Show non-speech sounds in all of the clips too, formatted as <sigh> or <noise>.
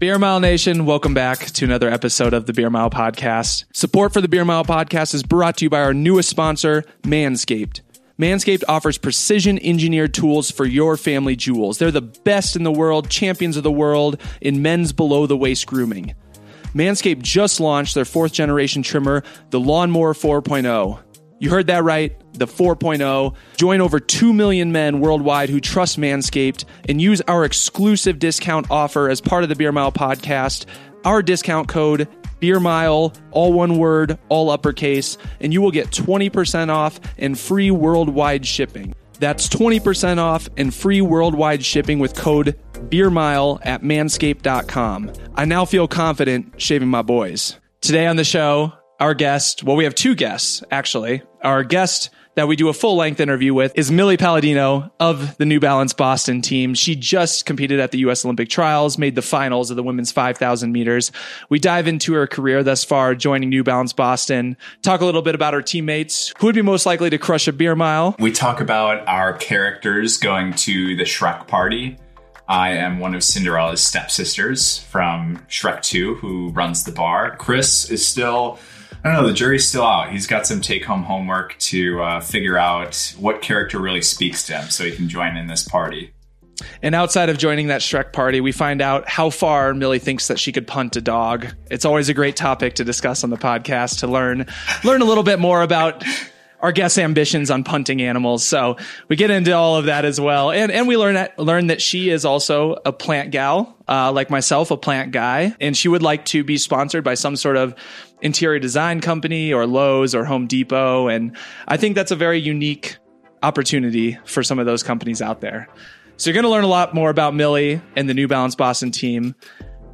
Beer Mile Nation, welcome back to another episode of the Beer Mile Podcast. Support for the Beer Mile Podcast is brought to you by our newest sponsor, Manscaped. Manscaped offers precision engineered tools for your family jewels. They're the best in the world, champions of the world in men's below the waist grooming. Manscaped just launched their fourth generation trimmer, the Lawnmower 4.0. You heard that right, the 4.0. Join over 2 million men worldwide who trust Manscaped and use our exclusive discount offer as part of the Beer Mile podcast. Our discount code Beer Mile, all one word, all uppercase, and you will get 20% off and free worldwide shipping. That's 20% off and free worldwide shipping with code BeerMile at manscaped.com. I now feel confident shaving my boys. Today on the show, our guest, well, we have two guests, actually. Our guest that we do a full length interview with is Millie Paladino of the New Balance Boston team. She just competed at the U.S. Olympic trials, made the finals of the women's 5,000 meters. We dive into her career thus far, joining New Balance Boston, talk a little bit about her teammates, who would be most likely to crush a beer mile. We talk about our characters going to the Shrek party. I am one of Cinderella's stepsisters from Shrek 2 who runs the bar. Chris is still I don't know. The jury's still out. He's got some take home homework to uh, figure out what character really speaks to him so he can join in this party. And outside of joining that Shrek party, we find out how far Millie thinks that she could punt a dog. It's always a great topic to discuss on the podcast to learn learn a little bit more about our guests' ambitions on punting animals. So we get into all of that as well, and and we learn that learn that she is also a plant gal, uh, like myself, a plant guy, and she would like to be sponsored by some sort of interior design company or Lowe's or Home Depot, and I think that's a very unique opportunity for some of those companies out there. So you're going to learn a lot more about Millie and the New Balance Boston team.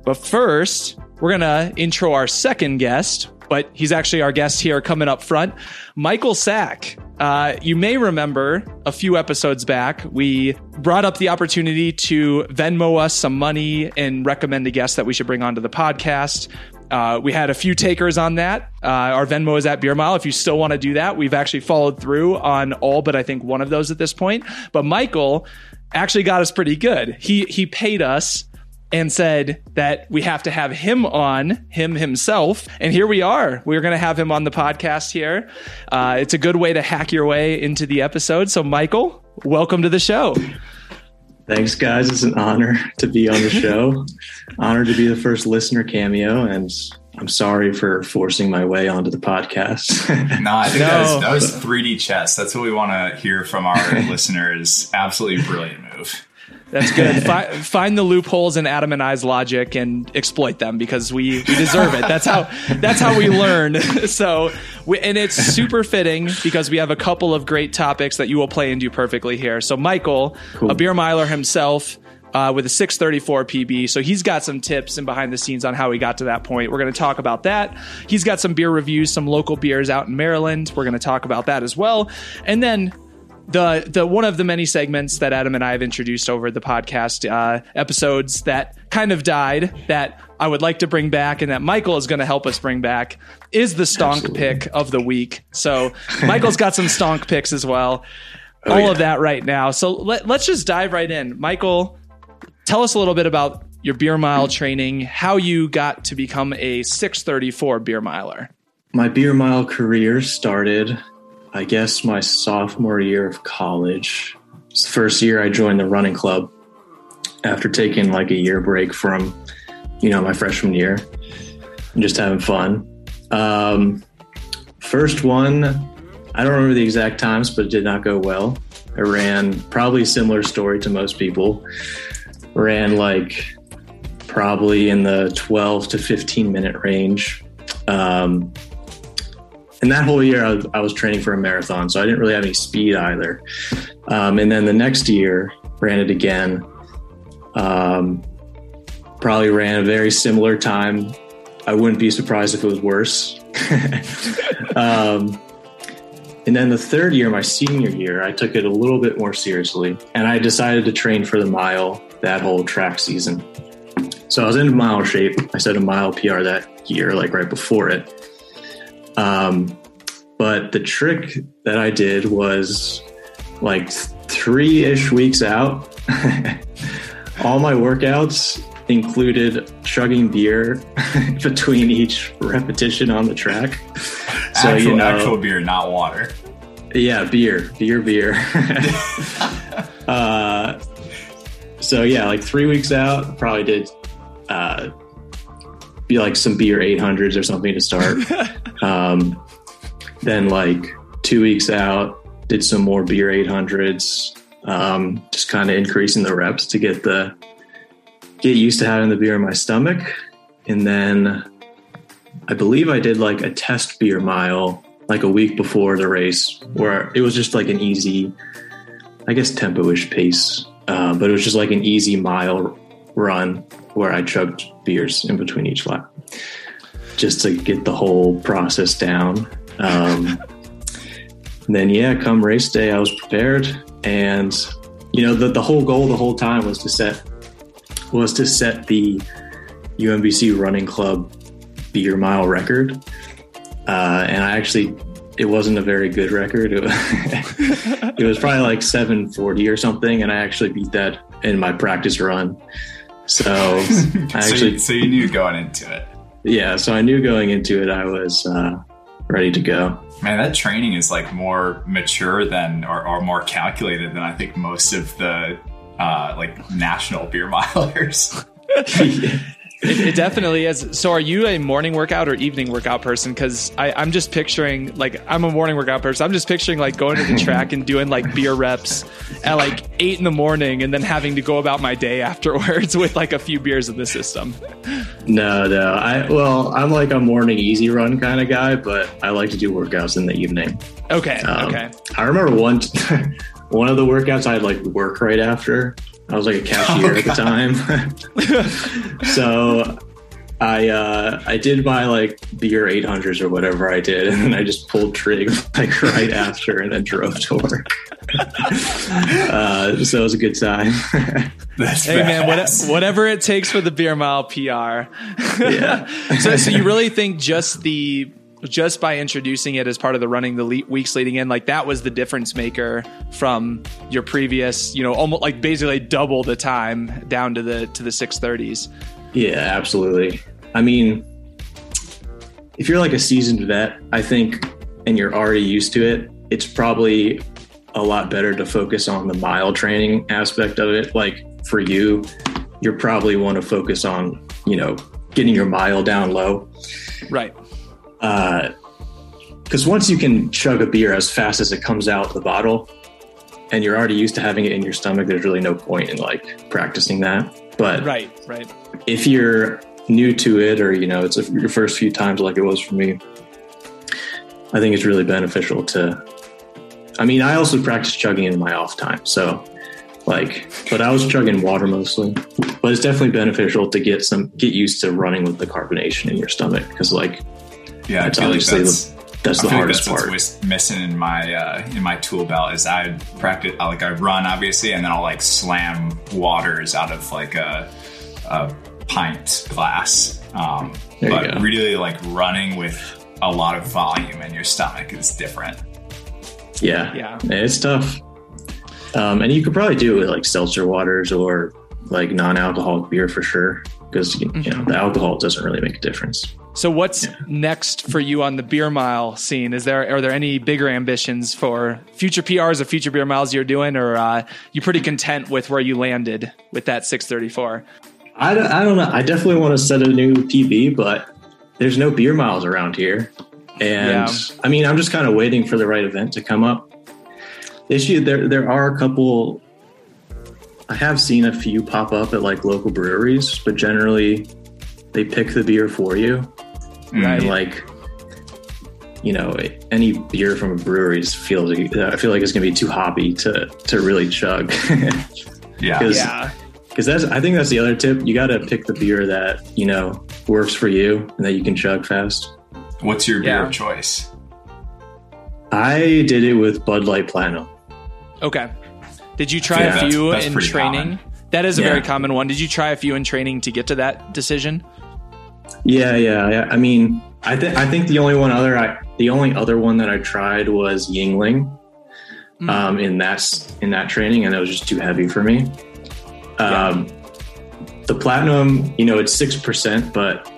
But first, we're going to intro our second guest, but he's actually our guest here coming up front. Michael Sack. Uh, you may remember a few episodes back, we brought up the opportunity to Venmo us some money and recommend a guest that we should bring onto the podcast. Uh, we had a few takers on that. Uh, our Venmo is at Beer Mile. If you still want to do that, we've actually followed through on all but I think one of those at this point. But Michael actually got us pretty good. He he paid us and said that we have to have him on, him himself. And here we are. We're going to have him on the podcast here. Uh, it's a good way to hack your way into the episode. So, Michael, welcome to the show. Thanks, guys. It's an honor to be on the <laughs> show. Honored to be the first listener cameo, and I'm sorry for forcing my way onto the podcast. <laughs> nah, I think no. that, was, that was 3D chess. That's what we want to hear from our <laughs> listeners. Absolutely brilliant move. That's good. Fi- find the loopholes in Adam and I's logic and exploit them because we, we deserve it. That's how that's how we learn. <laughs> so, we, and it's super fitting because we have a couple of great topics that you will play and do perfectly here. So, Michael, cool. a beer miler himself. Uh, with a 634 PB. So he's got some tips and behind the scenes on how he got to that point. We're going to talk about that. He's got some beer reviews, some local beers out in Maryland. We're going to talk about that as well. And then the the one of the many segments that Adam and I have introduced over the podcast uh, episodes that kind of died that I would like to bring back and that Michael is going to help us bring back is the stonk Absolutely. pick of the week. So Michael's got some stonk picks as well. Oh, All yeah. of that right now. So let, let's just dive right in. Michael, tell us a little bit about your beer mile training, how you got to become a 634 beer miler. My beer mile career started I guess my sophomore year of college. It's the first year I joined the running club after taking like a year break from, you know, my freshman year and just having fun. Um, first one, I don't remember the exact times, but it did not go well. I ran probably similar story to most people. Ran like probably in the 12 to 15 minute range. Um, and that whole year I was, I was, training for a marathon, so I didn't really have any speed either. Um, and then the next year, ran it again. Um, probably ran a very similar time. I wouldn't be surprised if it was worse. <laughs> um, and then the third year, my senior year, I took it a little bit more seriously, and I decided to train for the mile that whole track season. So I was in mile shape. I set a mile PR that year, like right before it. Um, but the trick that I did was like three ish weeks out, <laughs> all my workouts included chugging beer <laughs> between each repetition on the track. So actual, you know, actual beer, not water. Yeah, beer, beer, beer. <laughs> uh, so yeah, like three weeks out, probably did uh, be like some beer 800s or something to start. <laughs> um, then like two weeks out, did some more beer 800s, um, just kind of increasing the reps to get the get used to having the beer in my stomach. And then I believe I did like a test beer mile like a week before the race where it was just like an easy, I guess, tempo-ish pace. Uh, but it was just like an easy mile run where I chugged beers in between each lap just to get the whole process down. Um, <laughs> then, yeah, come race day, I was prepared. And, you know, the, the whole goal the whole time was to set was to set the UMBC running club beer mile record. Uh, and I actually, it wasn't a very good record. <laughs> It was, <laughs> it was probably like 740 or something. And I actually beat that in my practice run. So <laughs> I actually, so you, so you knew going into it. Yeah. So I knew going into it, I was uh, ready to go. Man, that training is like more mature than or, or more calculated than I think most of the uh, like national beer <laughs> milers. <laughs> It, it, definitely is. So, are you a morning workout or evening workout person? Because I'm just picturing, like, I'm a morning workout person. I'm just picturing, like, going to the track and doing, like, beer reps at, like, eight in the morning and then having to go about my day afterwards <laughs> with, like, a few beers in the system. No, no. I, well, I'm like a morning easy run kind of guy, but I like to do workouts in the evening. Okay. Um, okay. I remember one, <laughs> one of the workouts I had, like, work right after. I was like a cashier oh, at the time. <laughs> so I uh, I did buy like beer 800s or whatever I did, and I just pulled trig like right <laughs> after, and then drove to work. <laughs> uh, so it was a good time. That's hey man, what, whatever it takes for the beer mile PR. yeah. so, so you really think just the just by introducing it as part of the running the le- weeks leading in, like that was the difference maker from your previous, you know, almost like basically double the time down to the to the six thirties. Yeah, absolutely. I mean, if you're like a seasoned vet, I think, and you're already used to it, it's probably a lot better to focus on the mile training aspect of it. Like for you, you probably want to focus on, you know, getting your mile down low. Right because uh, once you can chug a beer as fast as it comes out the bottle, and you're already used to having it in your stomach, there's really no point in like practicing that. But right, right. If you're new to it, or you know, it's a, your first few times, like it was for me, I think it's really beneficial to. I mean, I also practice chugging in my off time, so like, but I was chugging water mostly. But it's definitely beneficial to get some get used to running with the carbonation in your stomach because like yeah, it's obviously like that's, the, that's the hardest that's part. What's missing in my uh, in my tool belt is I practice like I run obviously, and then I'll like slam waters out of like a, a pint glass. Um, but really, like running with a lot of volume in your stomach is different. Yeah, yeah, it's tough. Um, and you could probably do it with like seltzer waters or like non-alcoholic beer for sure because you know mm-hmm. the alcohol doesn't really make a difference. So what's next for you on the beer mile scene? Is there are there any bigger ambitions for future PRs or future beer miles you're doing, or uh, you pretty content with where you landed with that 634? I don't, I don't know. I definitely want to set a new PB, but there's no beer miles around here, and yeah. I mean I'm just kind of waiting for the right event to come up. Issue there there are a couple. I have seen a few pop up at like local breweries, but generally they pick the beer for you Mm. right? And like, you know, any beer from a brewery feels. I uh, feel like it's going to be too hoppy to to really chug. <laughs> yeah, yeah. Because that's, I think that's the other tip. You got to pick the beer that you know works for you and that you can chug fast. What's your beer yeah. choice? I did it with Bud Light Platinum. Okay. Did you try yeah, a few that's, that's in training? Common. That is a yeah. very common one. Did you try a few in training to get to that decision? Yeah, yeah, yeah. I mean, I think I think the only one other I the only other one that I tried was Yuengling. Mm. Um, in that in that training, and it was just too heavy for me. Um, yeah. the platinum, you know, it's six percent, but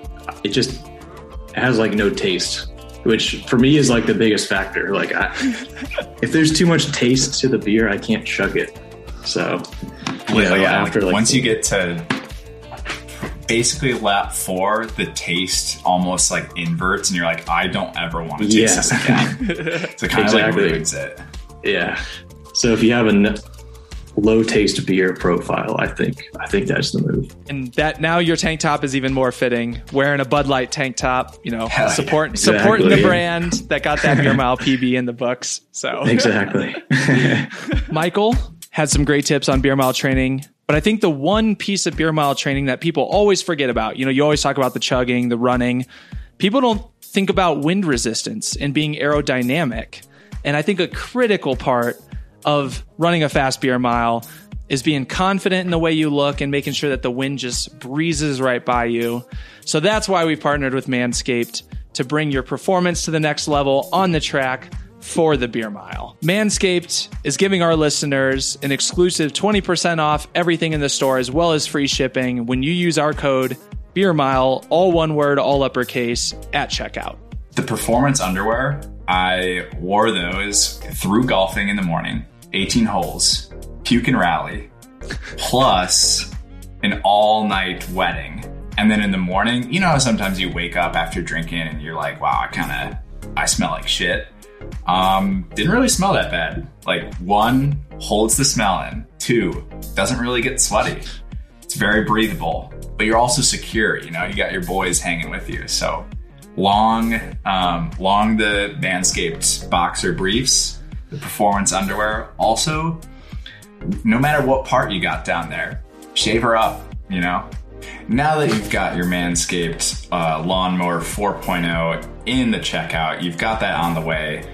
it just has like no taste, which for me is like the biggest factor. Like, I, <laughs> if there's too much taste to the beer, I can't chug it. So, you know, yeah, after like, once you get to basically lap four, the taste almost like inverts, and you're like, I don't ever want to taste yeah. this again. <laughs> so it kind exactly. of like ruins it. Yeah. So if you have a low taste beer profile, I think I think that's the move. And that now your tank top is even more fitting. Wearing a Bud Light tank top, you know, Hell support yeah. supporting the brand that got that beer mile PB in the books. So exactly. <laughs> <laughs> Michael had some great tips on beer mile training. But I think the one piece of beer mile training that people always forget about, you know, you always talk about the chugging, the running. People don't think about wind resistance and being aerodynamic. And I think a critical part of running a fast beer mile is being confident in the way you look and making sure that the wind just breezes right by you. So that's why we've partnered with Manscaped to bring your performance to the next level on the track for the beer mile. Manscaped is giving our listeners an exclusive 20% off everything in the store as well as free shipping when you use our code beer mile, all one word, all uppercase at checkout. The performance underwear, I wore those through golfing in the morning, 18 holes, puke and rally, plus an all night wedding. And then in the morning, you know, sometimes you wake up after drinking and you're like, wow, I kind of, I smell like shit. Um, didn't really smell that bad. Like one holds the smell in. Two doesn't really get sweaty. It's very breathable, but you're also secure. You know, you got your boys hanging with you. So long, um, long the Manscaped boxer briefs, the performance underwear. Also, no matter what part you got down there, shave her up. You know, now that you've got your Manscaped uh, Lawnmower 4.0 in the checkout, you've got that on the way.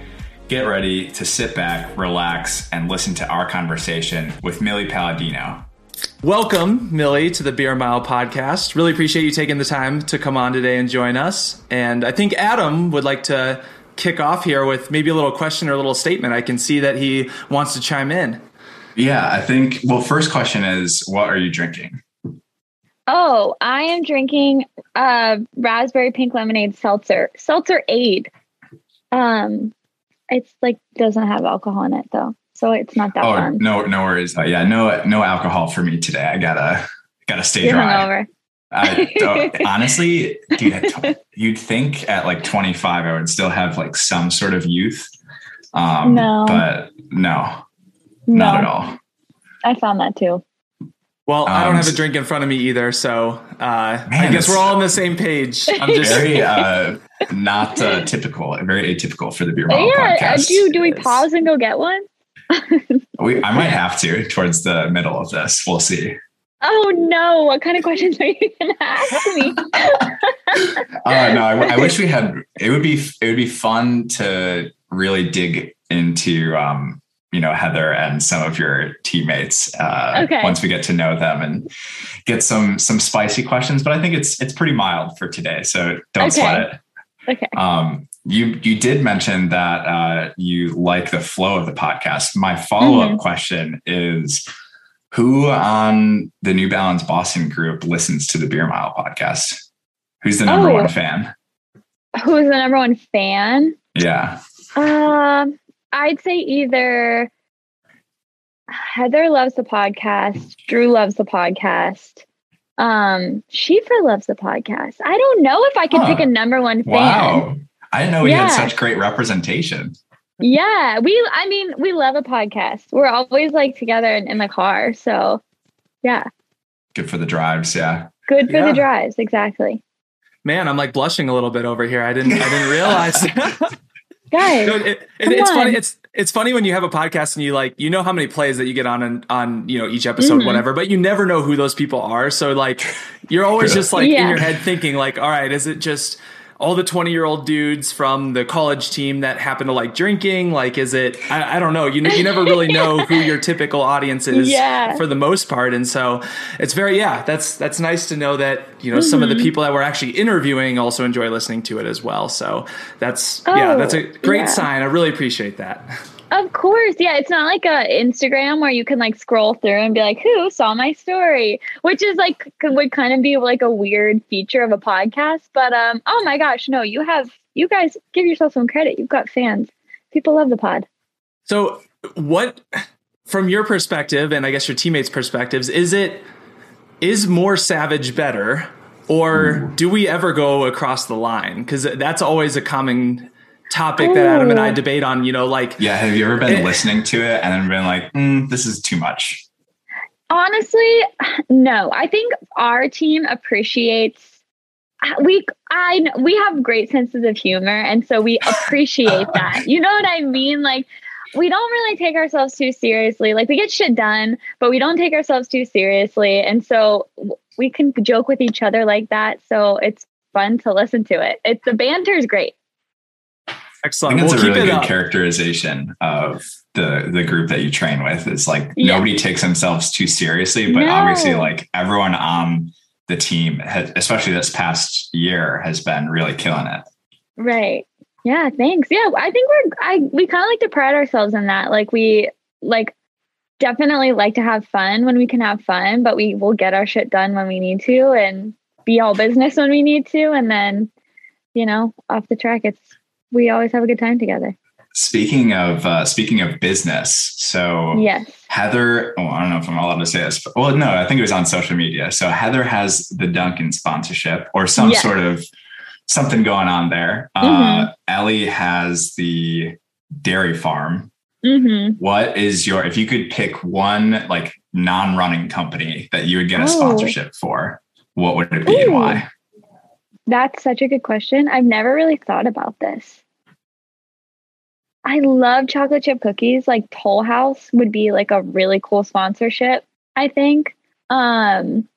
Get ready to sit back, relax, and listen to our conversation with Millie Paladino. Welcome, Millie, to the Beer Mile podcast. Really appreciate you taking the time to come on today and join us. And I think Adam would like to kick off here with maybe a little question or a little statement. I can see that he wants to chime in. Yeah, I think, well, first question is what are you drinking? Oh, I am drinking uh, raspberry pink lemonade seltzer, seltzer aid. Um, it's like doesn't have alcohol in it though, so it's not that oh, fun. No, no worries. Uh, yeah, no, no alcohol for me today. I gotta, gotta stay You're dry. uh, <laughs> honestly, dude, you'd think at like 25 I would still have like some sort of youth. Um, no, but no, no, not at all. I found that too. Well, um, I don't have a um, drink in front of me either, so uh, man, I guess we're all on the same page. <laughs> I'm just very uh, <laughs> not uh, typical, very atypical for the beer mile yeah, podcast. do do we pause and go get one? <laughs> we, I might have to towards the middle of this. We'll see. Oh no! What kind of questions are you going to ask me? uh, no, I, I, wish we had. It would be it would be fun to really dig into um, you know Heather and some of your teammates uh, okay. once we get to know them and get some some spicy questions. But I think it's it's pretty mild for today, so don't okay. sweat it. Okay. Um, you you did mention that uh, you like the flow of the podcast. My follow up mm-hmm. question is. Who on the New Balance Boston group listens to the Beer Mile podcast? Who's the number oh, one fan? Who's the number one fan? Yeah. Um, I'd say either Heather loves the podcast, Drew loves the podcast. Um, Schieffer loves the podcast. I don't know if I can huh. pick a <gasps> number one fan. Wow. I didn't know we yeah. had such great representation. Yeah, we I mean, we love a podcast. We're always like together in, in the car. So yeah. Good for the drives, yeah. Good for yeah. the drives, exactly. Man, I'm like blushing a little bit over here. I didn't I didn't <laughs> realize <laughs> guys. it, it, it's on. funny. It's it's funny when you have a podcast and you like you know how many plays that you get on and on you know each episode mm-hmm. whatever, but you never know who those people are. So like you're always <laughs> just like yeah. in your head thinking like, all right, is it just all the 20 year old dudes from the college team that happen to like drinking like is it i, I don't know you, you never really know <laughs> who your typical audience is yeah. for the most part and so it's very yeah that's that's nice to know that you know mm-hmm. some of the mm-hmm. people that we're actually interviewing also enjoy listening to it as well so that's oh, yeah that's a great yeah. sign i really appreciate that <laughs> Of course. Yeah. It's not like a Instagram where you can like scroll through and be like, who saw my story? Which is like would kind of be like a weird feature of a podcast. But um, oh my gosh, no, you have you guys give yourself some credit. You've got fans. People love the pod. So what from your perspective and I guess your teammates' perspectives, is it is more savage better? Or do we ever go across the line? Because that's always a common topic that Adam and I debate on. You know, like Yeah, have you ever been listening to it and then been like, mm, this is too much? Honestly, no. I think our team appreciates we I we have great senses of humor and so we <laughs> appreciate that. You know what I mean? Like we don't really take ourselves too seriously. Like we get shit done, but we don't take ourselves too seriously. And so we can joke with each other like that. So it's fun to listen to it. It's the banter is great. Excellent. I think it's We'll a really good up. characterization of the the group that you train with. Is like Yeah. nobody takes themselves too seriously, but No. obviously, like everyone on the team, has, especially this past year, has been really killing it. Right. Yeah, thanks. Yeah, I think we're I we kind of like to pride ourselves in that. Like we like definitely like to have fun when we can have fun, but we will get our shit done when we need to and be all business when we need to and then you know, off the track it's we always have a good time together. Speaking of uh, speaking of business, so Yes. Heather, oh, I don't know if I'm allowed to say this, but well, no, I think it was on social media. So Heather has the Dunkin' sponsorship or some Yes. sort of something going on there. Uh, Mhm. Ellie has the dairy farm. Mhm. What is your, if you could pick one like non running company that you would get a Oh. sponsorship for, what would it be and why? That's such a good question. I've never really thought about this. I love chocolate chip cookies. Like Toll House would be like a really cool sponsorship, I think. Um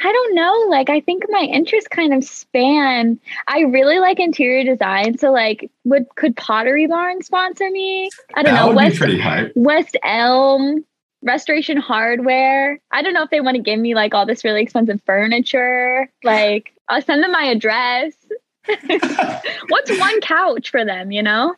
I don't know, like I think my interests kind of span. I really like interior design, so like would could Pottery Barn sponsor me? I don't That know. West pretty hype. West Elm Restoration Hardware. I don't know if they want to give me like all this really expensive furniture. Like, I'll send them my address. <laughs> <laughs> What's one couch for them, you know?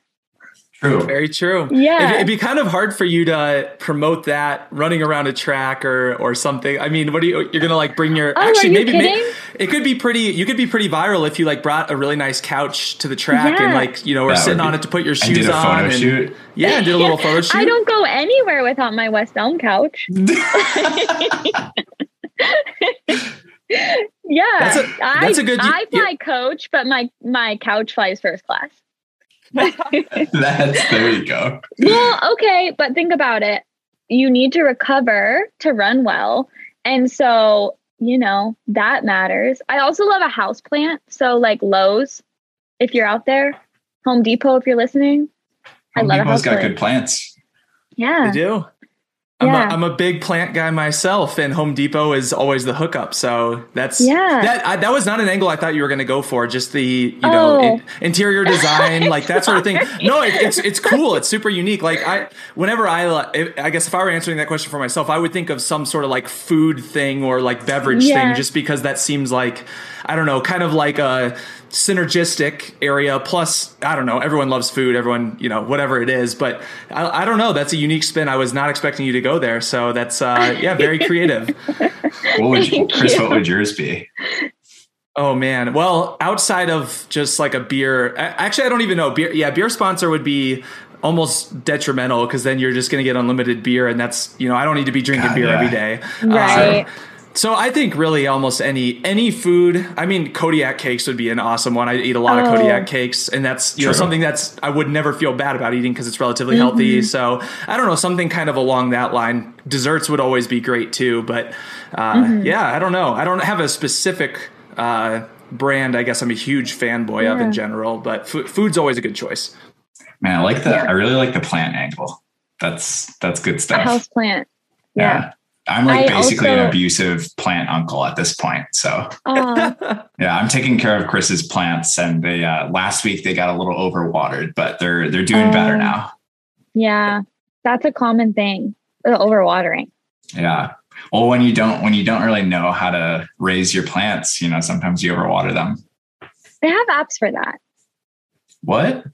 True. Very true. Yeah. It'd, it'd be kind of hard for you to promote that running around a track or or something. I mean, what do you? You're gonna like bring your? Oh, are actually, you maybe may- kidding? it could be pretty. You could be pretty viral if you like brought a really nice couch to the track and like you know, were That sitting would on be- it to put your And shoes did a on. photo and- shoot. Yeah, and did a little photo shoot. I don't go anywhere without my West Elm couch. <laughs> <laughs> Yeah. That's a- I, that's a good- I you- fly coach, but my my couch flies first class. That's, there you go. well, okay, but think about it. You need to recover to run well. And so, you know, that matters. I also love a house plant. So like Lowe's, if you're out there, Home Depot, if you're listening. I Home love a house got plant. good plants. Yeah. I do. I'm, Yeah. a, I'm a big plant guy myself, and Home Depot is always the hookup. So that's Yeah. That I, that was not an angle I thought you were going to go for. Just the you know Oh. in- interior design, like that sort of thing. <laughs> No, it, it's it's cool. It's super unique. Like I, whenever I, I guess if I were answering that question for myself, I would think of some sort of like food thing or like beverage Yeah. thing, just because that seems like I don't know, kind of like a synergistic area. Plus, I don't know, everyone loves food. Everyone, you know, whatever it is. But I, I don't know. That's a unique spin. I was not expecting you to go there. So that's uh, yeah, very <laughs> creative. What would you, Chris? you. What would yours be? Oh man. Well, outside of just like a beer, actually, I don't even know. Beer, yeah, beer sponsor would be almost detrimental because then you're just going to get unlimited beer, and that's you know I don't need to be drinking God, beer yeah. every day. Right. Uh, so I think really almost any any food. I mean, Kodiak cakes would be an awesome one. I eat a lot of Oh. Kodiak cakes, and that's you know something that's I would never feel bad about eating because it's relatively Mm-hmm. healthy. So I don't know something kind of along that line. Desserts would always be great too, but uh, Mm-hmm. yeah, I don't know. I don't have a specific. Uh, brand I guess I'm a huge fanboy of in general, but f- food's always a good choice. Man, I like the. Yeah. I really like the plant angle. That's that's good A stuff. house plant. Yeah. I'm like I basically an abusive plant uncle at this point. So Oh, <laughs> yeah, I'm taking care of Chris's plants, and they uh, last week they got a little overwatered, but they're they're doing better Oh. now. yeah. That's a common thing. The overwatering. Yeah. Well, when you don't when you don't really know how to raise your plants, you know, sometimes you overwater them. They have apps for that. What?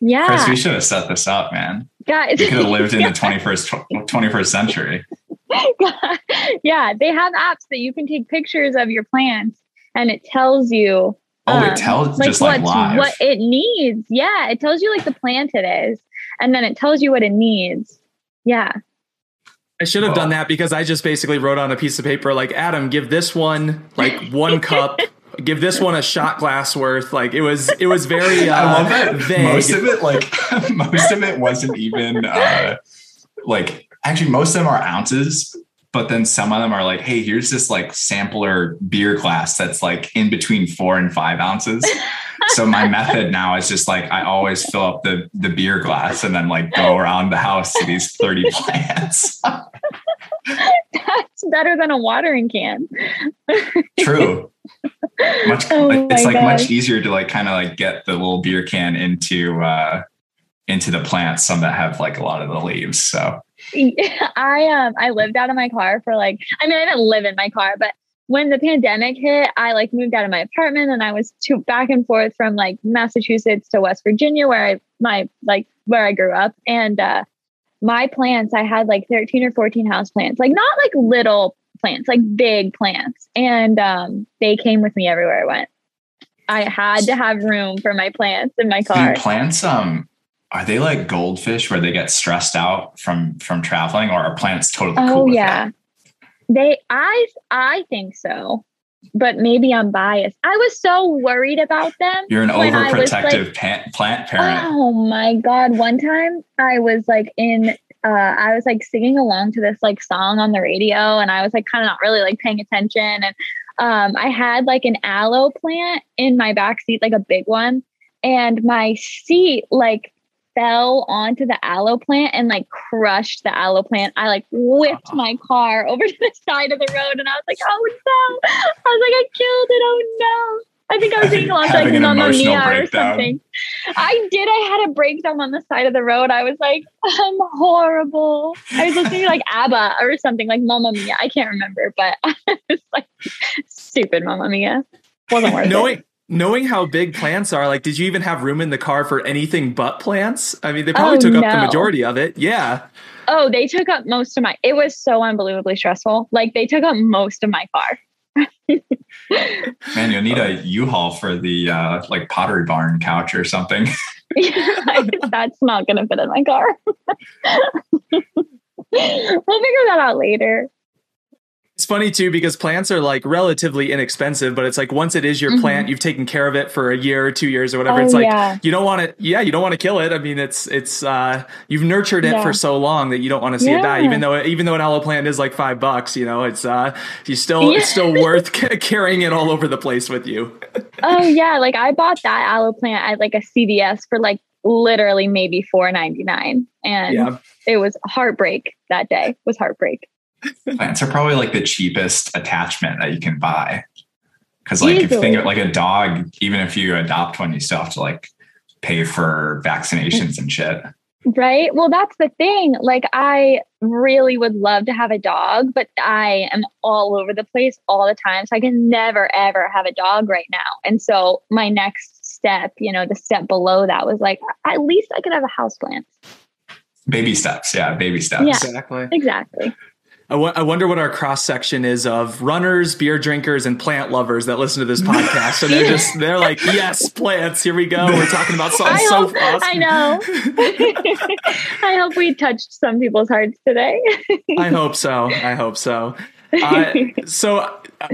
Yeah. Chris, we should have set this up, man. Guys. We could have lived in the <laughs> 21st, 21st century. <laughs> yeah, they have apps that you can take pictures of your plants and it tells you Oh, um, it tells just like live. what it needs. Yeah, it tells you like the plant it is, and then it tells you what it needs. Yeah, I should have done that because I just basically wrote on a piece of paper like Adam, give this one like one cup, <laughs> give this one a shot glass worth. Like it was it was very uh, <laughs> I love that vague. most of it, like most of it wasn't even uh like actually most of them are ounces, but then some of them are like, hey, here's this like sampler beer glass that's like in between four and five ounces. <laughs> so my method now is just like I always fill up the the beer glass and then like go around the house to these 30 <laughs> plants. that's better than a watering can. True. Much <laughs> Oh it's like much easier to like kind of like get the little beer can into uh into the plants, some that have like a lot of the leaves. So <laughs> I um I lived out of my car for like I mean I didn't live in my car, but when the pandemic hit, I like moved out of my apartment and I was to back and forth from like Massachusetts to West Virginia where I my like where I grew up and uh my plants I had like 13 or 14 house plants. Like not like little plants, like big plants. And um they came with me everywhere I went. I had to have room for my plants in my car. do plants um are they like goldfish where they get stressed out from from traveling or are plants totally cool Oh with yeah. They I I think so. But maybe I'm biased. I was so worried about them. You're an when I was, overprotective like- pa- plant parent. Oh my god, one time I was like in uh I was like singing along to this like song on the radio and I was like kind of not really like paying attention and um I had like an aloe plant in my back seat like a big one and my seat like fell onto the aloe plant and like crushed the aloe plant. I like whipped uh-huh. my car over to the side of the road and I was like, oh no. I was like, I killed it. Oh no. I think I was singing along to like Having an Mamma emotional Mia or something. I did. I had a breakdown on the side of the road. I was like, I'm horrible. I was listening to like <laughs> ABBA or something like Mamma Mia. I can't remember, but <laughs> I was like, stupid Mamma Mia. Wasn't worth it. Knowing knowing how big plants are, like did you even have room in the car for anything but plants? I mean, they probably Oh, took up the majority of it. Yeah. Oh, they took up most of my. It was so unbelievably stressful. Like they took up most of my car. Man, you'll need a <laughs> U-Haul for the uh like pottery barn couch or something. <laughs> That's not going to fit in my car. <laughs> we'll figure that out later. It's funny too because plants are like relatively inexpensive, but it's like once it is your Mhm. plant, you've taken care of it for a year or two years or whatever. Oh, it's like yeah. you don't want to, yeah, you don't want to kill it. I mean, it's it's uh, you've nurtured it Yeah. for so long that you don't want to see it die. Even though even though an aloe plant is like five bucks, you know, it's uh, you still Yeah. it's still <laughs> worth carrying it all over the place with you. Oh yeah, like I bought that aloe plant at like a CVS for like literally maybe four ninety nine, and Yeah, it was heartbreak that day. It was heartbreak. Plants are probably like the cheapest attachment that you can buy. Cause like if you think Easily. of like a dog, even if you adopt one, you still have to like pay for vaccinations and shit. Right. Well, that's the thing. Like, I really would love to have a dog, but I am all over the place all the time. So I can never, ever have a dog right now. And so my next step, you know, the step below that was like, at least I could have a house plant. Baby steps. Yeah, baby steps. Yeah. exactly. Exactly. I wonder what our cross section is of runners, beer drinkers, and plant lovers that listen to this podcast. And they're just they're like, yes, plants. Here we go. We're talking about something I so hope, awesome. I know. <laughs> I hope we touched some people's hearts today. I hope so. I hope so. Uh, <laughs> so uh,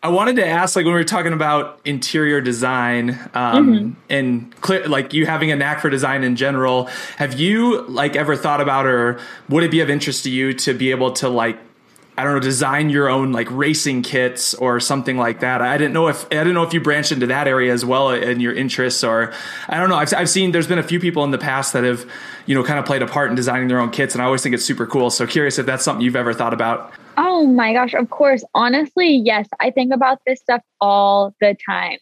I wanted to ask, like when we were talking about interior design, um, and clear, like you having a knack for design in general, have you like ever thought about, or would it be of interest to you to be able to like I don't know, design your own like racing kits or something like that. I didn't know if I didn't know if you branched into that area as well in your interests, or I don't know. I've I've seen there's been a few people in the past that have you know kind of played a part in designing their own kits, and I always think it's super cool. So curious if that's something you've ever thought about. Oh my gosh, of course. Honestly, yes, I think about this stuff all the time.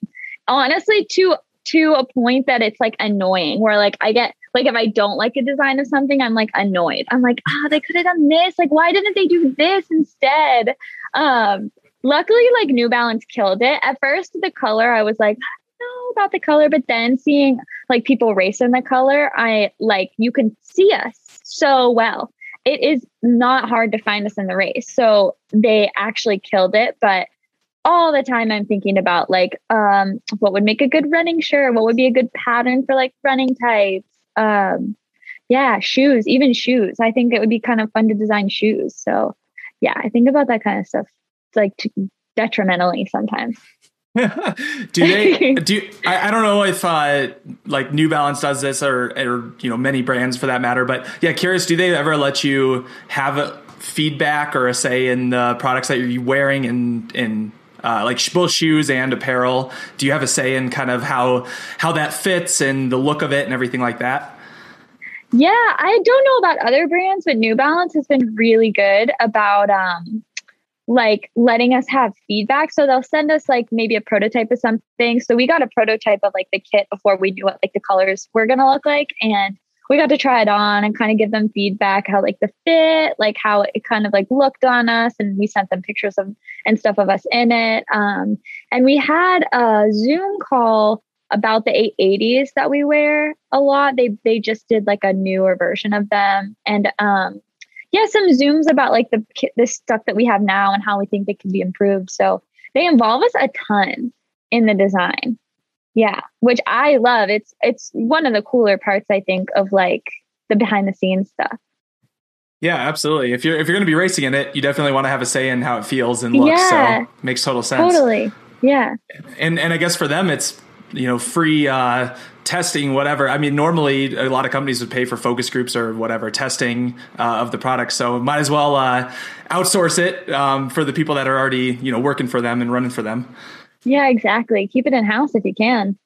Honestly, to to a point that it's like annoying where like I get like if I don't like a design of something, I'm like annoyed. I'm like, ah, they could have done this. Like, why didn't they do this instead? Um, luckily, like New Balance killed it. At first, the color, I was like, no, about the color, but then seeing like people race in the color, I like you can see us so well. It is not hard to find us in the race. So they actually killed it, but all the time I'm thinking about like um what would make a good running shirt, what would be a good pattern for like running types. Um yeah, shoes, even shoes. I think it would be kind of fun to design shoes. So yeah, I think about that kind of stuff like detrimentally sometimes. <laughs> do they <laughs> do I, I, don't know if uh like new balance does this or or you know many brands for that matter but yeah curious do they ever let you have a feedback or a say in the products that you're wearing and and uh, like both shoes and apparel? Do you have a say in kind of how how that fits and the look of it and everything like that? Yeah i don't know about other brands but new balance has been really good about um like letting us have feedback. So they'll send us like maybe a prototype of something. So we got a prototype of like the kit before we knew what like the colors were gonna look like. And we got to try it on and kind of give them feedback how like the fit, like how it kind of like looked on us. And we sent them pictures of and stuff of us in it. Um, and we had a Zoom call about the 880s that we wear a lot. They they just did like a newer version of them. And um yeah, some zooms about like the the stuff that we have now and how we think they could be improved. So they involve us a ton in the design. Yeah, which I love. It's it's one of the cooler parts I think of like the behind the scenes stuff. Yeah, absolutely. If you're if you're going to be racing in it, you definitely want to have a say in how it feels and looks. Yeah, so makes total sense. Totally. Yeah. And and I guess for them, it's you know free uh, testing whatever. I mean normally a lot of companies would pay for focus groups or whatever testing uh, of the product. So might as well uh, outsource it um, for the people that are already you know working for them and running for them. Yeah exactly. Keep it in house if you can.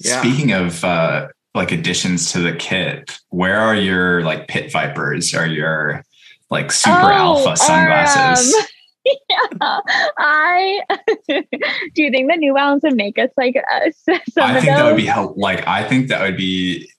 Yeah. speaking of uh, like additions to the kit where are your like pit vipers? Or your like super oh, alpha sunglasses? um, yeah, <laughs> I <laughs> do you think the New Balance would make us like uh, us? <laughs> I think that would be like I think that would be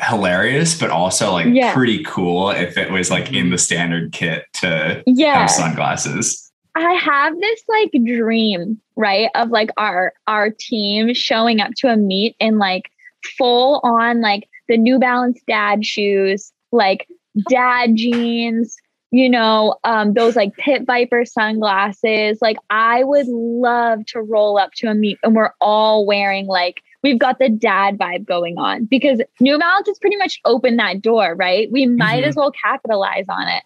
hilarious, but also like yeah. pretty cool if it was like in the mm-hmm. standard kit to yeah. have sunglasses. I have this like dream, right, of like our our team showing up to a meet in like full on like the New Balance dad shoes, like dad jeans, you know, um, those like pit viper sunglasses. Like, I would love to roll up to a meet and we're all wearing like we've got the dad vibe going on because New Balance has pretty much opened that door, right? We might mm-hmm. as well capitalize on it.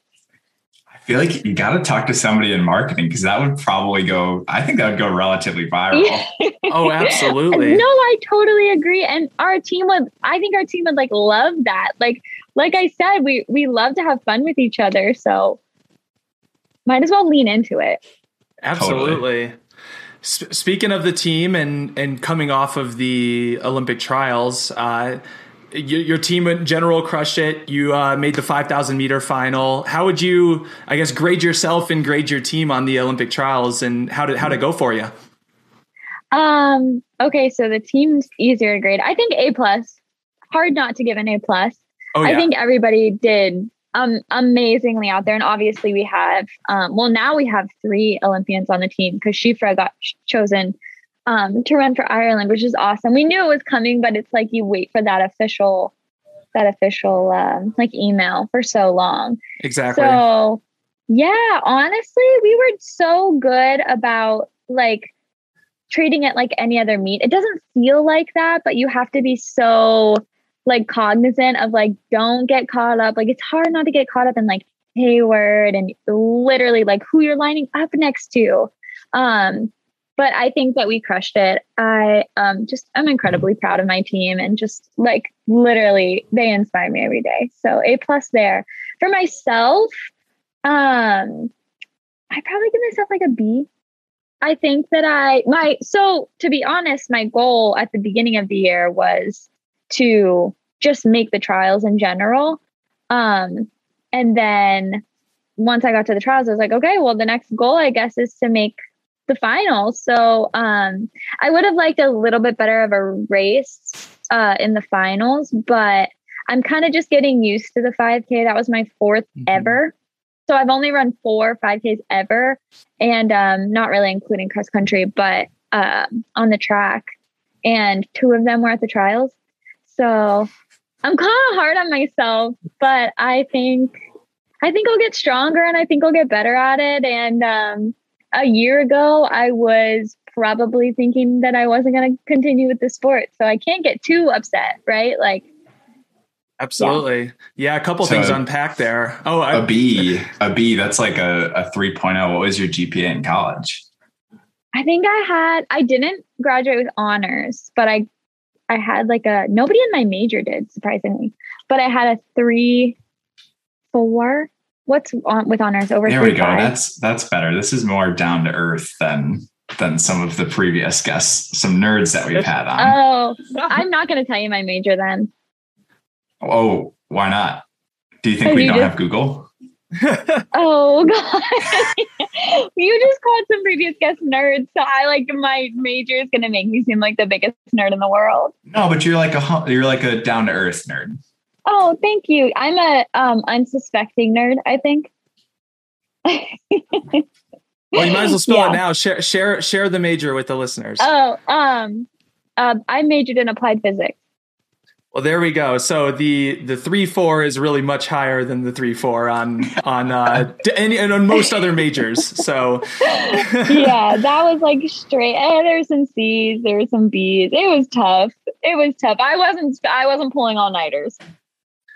I feel like you got to talk to somebody in marketing because that would probably go. I think that would go relatively viral. <laughs> oh, absolutely. No, I totally agree. And our team would. I think our team would like love that. Like like I said, we we love to have fun with each other, so might as well lean into it. Absolutely. Totally. S- speaking of the team and and coming off of the Olympic trials, uh, your, your, team in general crushed it. You uh, made the 5,000 meter final. How would you, I guess, grade yourself and grade your team on the Olympic trials, and how did how did it go for you? Um. Okay, so the team's easier to grade. I think A plus. Hard not to give an A plus. Oh, yeah. I think everybody did um, amazingly out there. And obviously, we have, um, well, now we have three Olympians on the team because Shifra got chosen um, to run for Ireland, which is awesome. We knew it was coming, but it's like you wait for that official, that official um, like email for so long. Exactly. So, yeah, honestly, we were so good about like treating it like any other meet. It doesn't feel like that, but you have to be so like cognizant of like don't get caught up. Like it's hard not to get caught up in like Hayward and literally like who you're lining up next to. Um, but I think that we crushed it. I um just I'm incredibly proud of my team and just like literally they inspire me every day. So A plus there. For myself, um I probably give myself like a B. I think that I my so to be honest, my goal at the beginning of the year was to just make the trials in general. Um, and then once I got to the trials, I was like, okay, well, the next goal, I guess, is to make the finals. So um, I would have liked a little bit better of a race uh, in the finals, but I'm kind of just getting used to the 5K. That was my 4th mm-hmm. ever. So I've only run four 5Ks ever, and um, not really including cross country, but uh, on the track. and two of them were at the trials. So I'm kind of hard on myself, but I think I think I'll get stronger and I think I'll get better at it. And um, a year ago, I was probably thinking that I wasn't going to continue with the sport, so I can't get too upset, right? Like. Absolutely. Yeah, yeah a couple so things unpacked there. Oh, I, a B, a B, that's like a, a 3.0. What was your GPA in college? I think I had, I didn't graduate with honors, but I I had like a nobody in my major did surprisingly, but I had a three, four. What's on with honors over? There we go. Five? That's that's better. This is more down to earth than than some of the previous guests, some nerds that we've had on. Oh, I'm not going to tell you my major then. Oh, why not? Do you think we you don't just, have Google? <laughs> oh <laughs> god you just called some previous guest nerds so i like my major is going to make me seem like the biggest nerd in the world no but you're like a you're like a down to earth nerd oh thank you i'm a um unsuspecting nerd i think <laughs> well you might as well spell yeah. it now share share share the major with the listeners oh um uh, i majored in applied physics well, there we go. So the the three four is really much higher than the three four on on uh, <laughs> and, and on most other majors. So <laughs> yeah, that was like straight. Eh, there's some C's, there were some B's. It was tough. It was tough. I wasn't I wasn't pulling all nighters.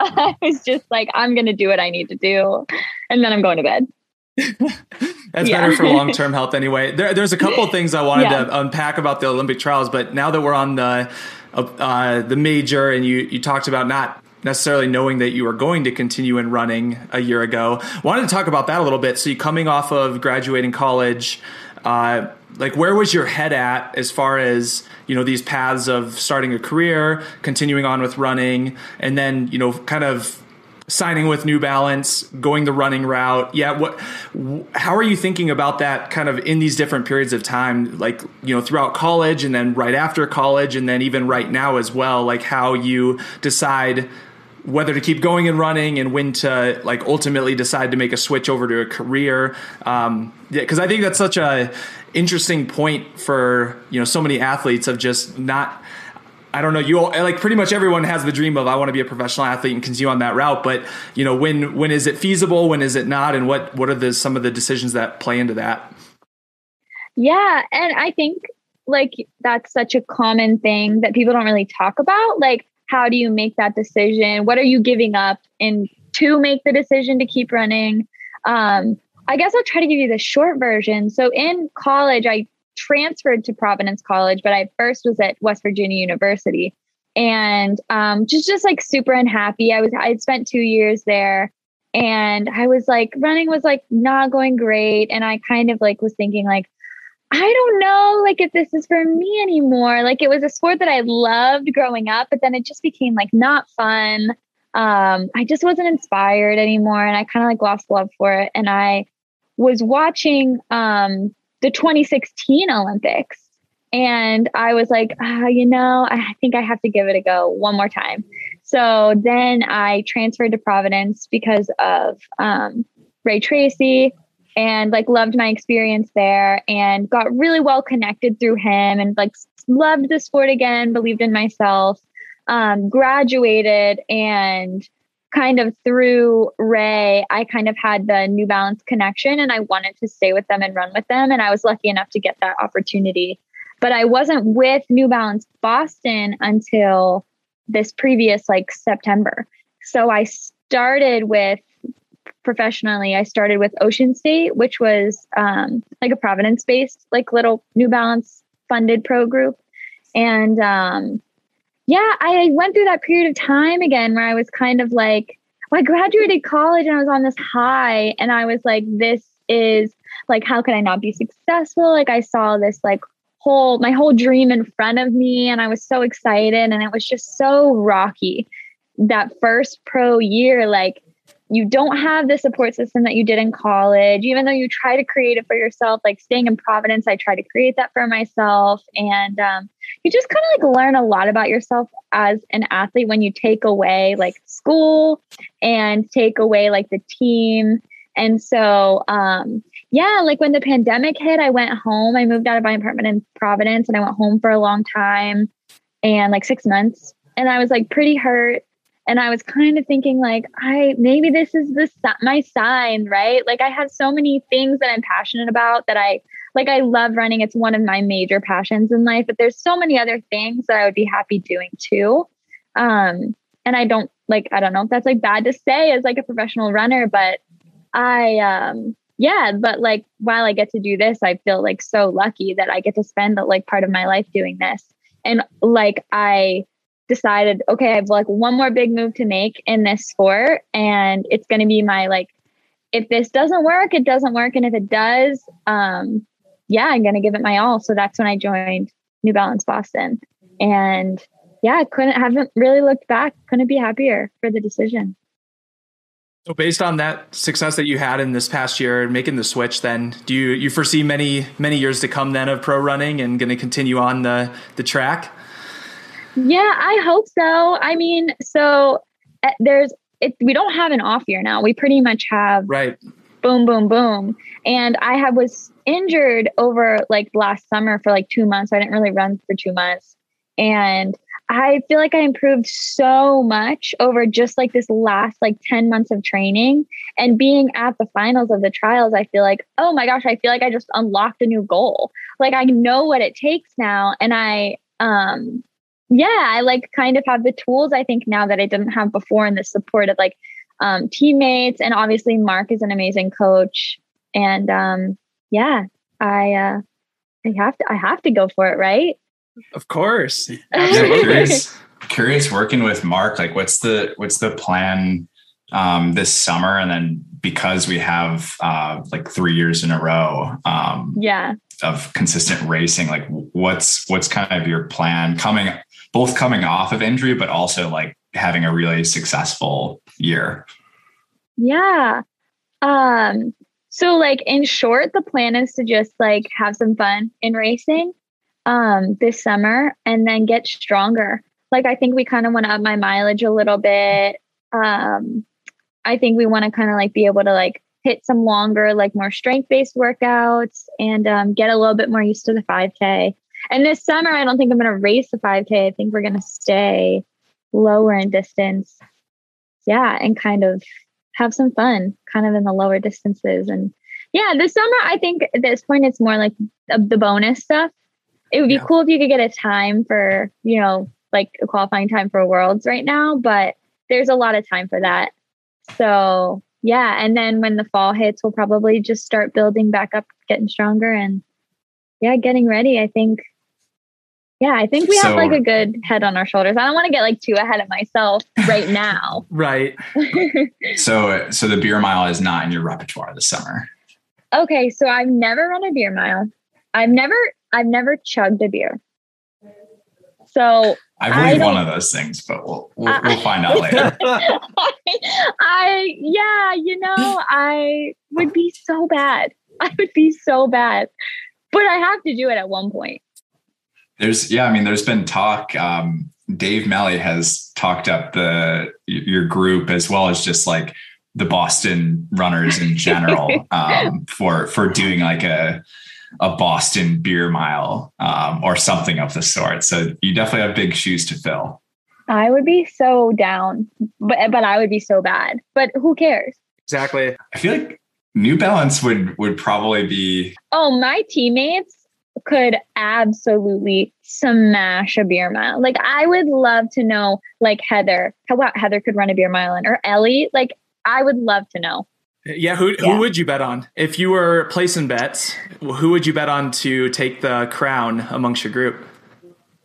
<laughs> I was just like, I'm gonna do what I need to do, and then I'm going to bed. <laughs> That's yeah. better for long term <laughs> health anyway. There, there's a couple things I wanted yeah. to unpack about the Olympic trials, but now that we're on the uh, the major, and you you talked about not necessarily knowing that you were going to continue in running a year ago. Wanted to talk about that a little bit. So you coming off of graduating college, uh, like where was your head at as far as you know these paths of starting a career, continuing on with running, and then you know kind of signing with New Balance, going the running route. Yeah, what how are you thinking about that kind of in these different periods of time like, you know, throughout college and then right after college and then even right now as well, like how you decide whether to keep going and running and when to like ultimately decide to make a switch over to a career um yeah because i think that's such a interesting point for you know so many athletes of just not I don't know. You all, like pretty much everyone has the dream of I want to be a professional athlete and continue on that route. But you know, when when is it feasible? When is it not? And what what are the some of the decisions that play into that? Yeah, and I think like that's such a common thing that people don't really talk about. Like, how do you make that decision? What are you giving up and to make the decision to keep running? Um, I guess I'll try to give you the short version. So in college, I transferred to Providence College, but I first was at West Virginia University and um, just just like super unhappy. I was I spent two years there, and I was like running was like not going great, and I kind of like was thinking like I don't know like if this is for me anymore. Like it was a sport that I loved growing up, but then it just became like not fun. Um, I just wasn't inspired anymore, and I kind of like lost love for it. And I was watching um the 2016 Olympics. And I was like, ah, you know, I think I have to give it a go one more time. So then I transferred to Providence because of um, Ray Treacy and like loved my experience there and got really well connected through him and like loved the sport again, believed in myself, um, graduated and kind of through Ray, I kind of had the New Balance connection and I wanted to stay with them and run with them. And I was lucky enough to get that opportunity. But I wasn't with New Balance Boston until this previous like September. So I started with professionally, I started with Ocean State, which was um, like a Providence based, like little New Balance funded pro group. And um, yeah, I went through that period of time again where I was kind of like, well, I graduated college and I was on this high, and I was like, this is like, how can I not be successful? Like, I saw this like whole, my whole dream in front of me, and I was so excited, and it was just so rocky. That first pro year, like, you don't have the support system that you did in college, even though you try to create it for yourself. Like staying in Providence, I try to create that for myself. And um, you just kind of like learn a lot about yourself as an athlete when you take away like school and take away like the team. And so, um, yeah, like when the pandemic hit, I went home. I moved out of my apartment in Providence and I went home for a long time and like six months. And I was like pretty hurt. And I was kind of thinking, like, I maybe this is the my sign, right? Like, I have so many things that I'm passionate about that I like. I love running; it's one of my major passions in life. But there's so many other things that I would be happy doing too. Um, and I don't like. I don't know if that's like bad to say as like a professional runner, but I um yeah, but like while I get to do this, I feel like so lucky that I get to spend the like part of my life doing this. And like I decided, okay, I have like one more big move to make in this sport and it's going to be my like if this doesn't work, it doesn't work and if it does, um yeah, I'm going to give it my all. So that's when I joined New Balance Boston. And yeah, couldn't haven't really looked back. Couldn't be happier for the decision. So based on that success that you had in this past year and making the switch, then do you you foresee many many years to come then of pro running and going to continue on the the track? Yeah, I hope so. I mean, so uh, there's it, we don't have an off year now. We pretty much have right. Boom, boom, boom. And I have was injured over like last summer for like two months. So I didn't really run for two months, and I feel like I improved so much over just like this last like 10 months of training and being at the finals of the trials. I feel like, oh my gosh, I feel like I just unlocked a new goal. Like I know what it takes now. And I, um, yeah, I like kind of have the tools I think now that I didn't have before and the support of like um, teammates. And obviously, Mark is an amazing coach. And um, yeah, I, uh, I have to, I have to go for it, right? Of course. Absolutely. <laughs> curious, curious working with Mark, like what's the what's the plan um, this summer? And then because we have uh, like three years in a row um, yeah. of consistent racing, like what's what's kind of your plan coming both coming off of injury, but also like having a really successful year? Yeah. Um, so like in short, the plan is to just like have some fun in racing um, this summer and then get stronger. Like I think we kind of want to up my mileage a little bit. Um, I think we want to kind of like be able to like hit some longer, like more strength based workouts and um, get a little bit more used to the 5K. And this summer, I don't think I'm going to race the 5K. I think we're going to stay lower in distance. Yeah. And kind of have some fun kind of in the lower distances. And yeah, this summer, I think at this point, it's more like the bonus stuff it would be yeah. cool if you could get a time for, you know, like a qualifying time for worlds right now, but there's a lot of time for that. So, yeah. And then when the fall hits, we'll probably just start building back up, getting stronger and yeah, getting ready. I think, yeah, I think we so, have like a good head on our shoulders. I don't want to get like too ahead of myself <laughs> right now. right. <laughs> so, so the beer mile is not in your repertoire this summer. Okay. So I've never run a beer mile. I've never I've never chugged a beer. So I believe I one of those things, but we'll we'll, we'll find out <laughs> later. I, I yeah, you know, I would be so bad. I would be so bad, but I have to do it at one point. There's yeah, I mean, there's been talk. Um, Dave Melly has talked up the your group as well as just like the Boston runners in general <laughs> um, for for doing like a a Boston beer mile um, or something of the sort. So you definitely have big shoes to fill. I would be so down, but but I would be so bad. But who cares? Exactly. I feel like New Balance would would probably be. Oh, my teammates could absolutely smash a beer mile. Like I would love to know, like Heather, how about Heather could run a beer mile in, or Ellie? Like I would love to know. Yeah, who yeah. who would you bet on if you were placing bets? Who would you bet on to take the crown amongst your group?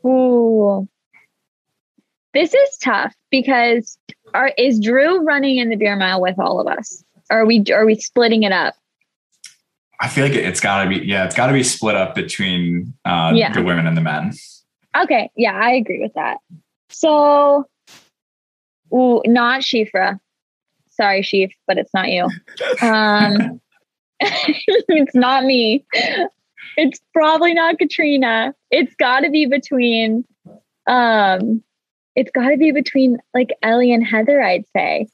Ooh, this is tough because are is Drew running in the beer mile with all of us? Are we are we splitting it up? I feel like it's got to be yeah, it's got to be split up between uh, yeah. the women and the men. Okay, yeah, I agree with that. So, ooh, not Shifra. Sorry, Sheaf, but it's not you. Um, <laughs> it's not me. It's probably not Katrina. It's got to be between. Um, it's got to be between like Ellie and Heather, I'd say.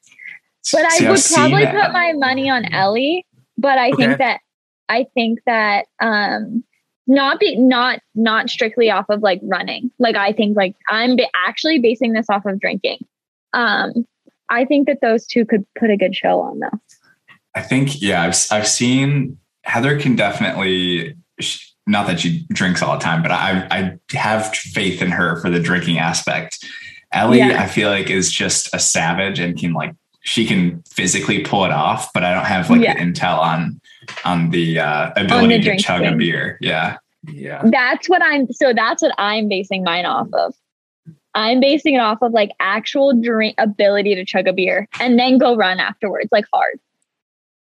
But I would probably put my money on Ellie. But I okay. think that I think that um not be not not strictly off of like running. Like I think like I'm ba- actually basing this off of drinking. Um I think that those two could put a good show on though. I think yeah, I've I've seen Heather can definitely not that she drinks all the time, but I I have faith in her for the drinking aspect. Ellie, yeah. I feel like is just a savage and can like she can physically pull it off, but I don't have like yeah. the intel on on the uh, ability the to chug thing. a beer. Yeah. Yeah. That's what I'm so that's what I'm basing mine off of. I'm basing it off of like actual drink ability to chug a beer and then go run afterwards, like hard.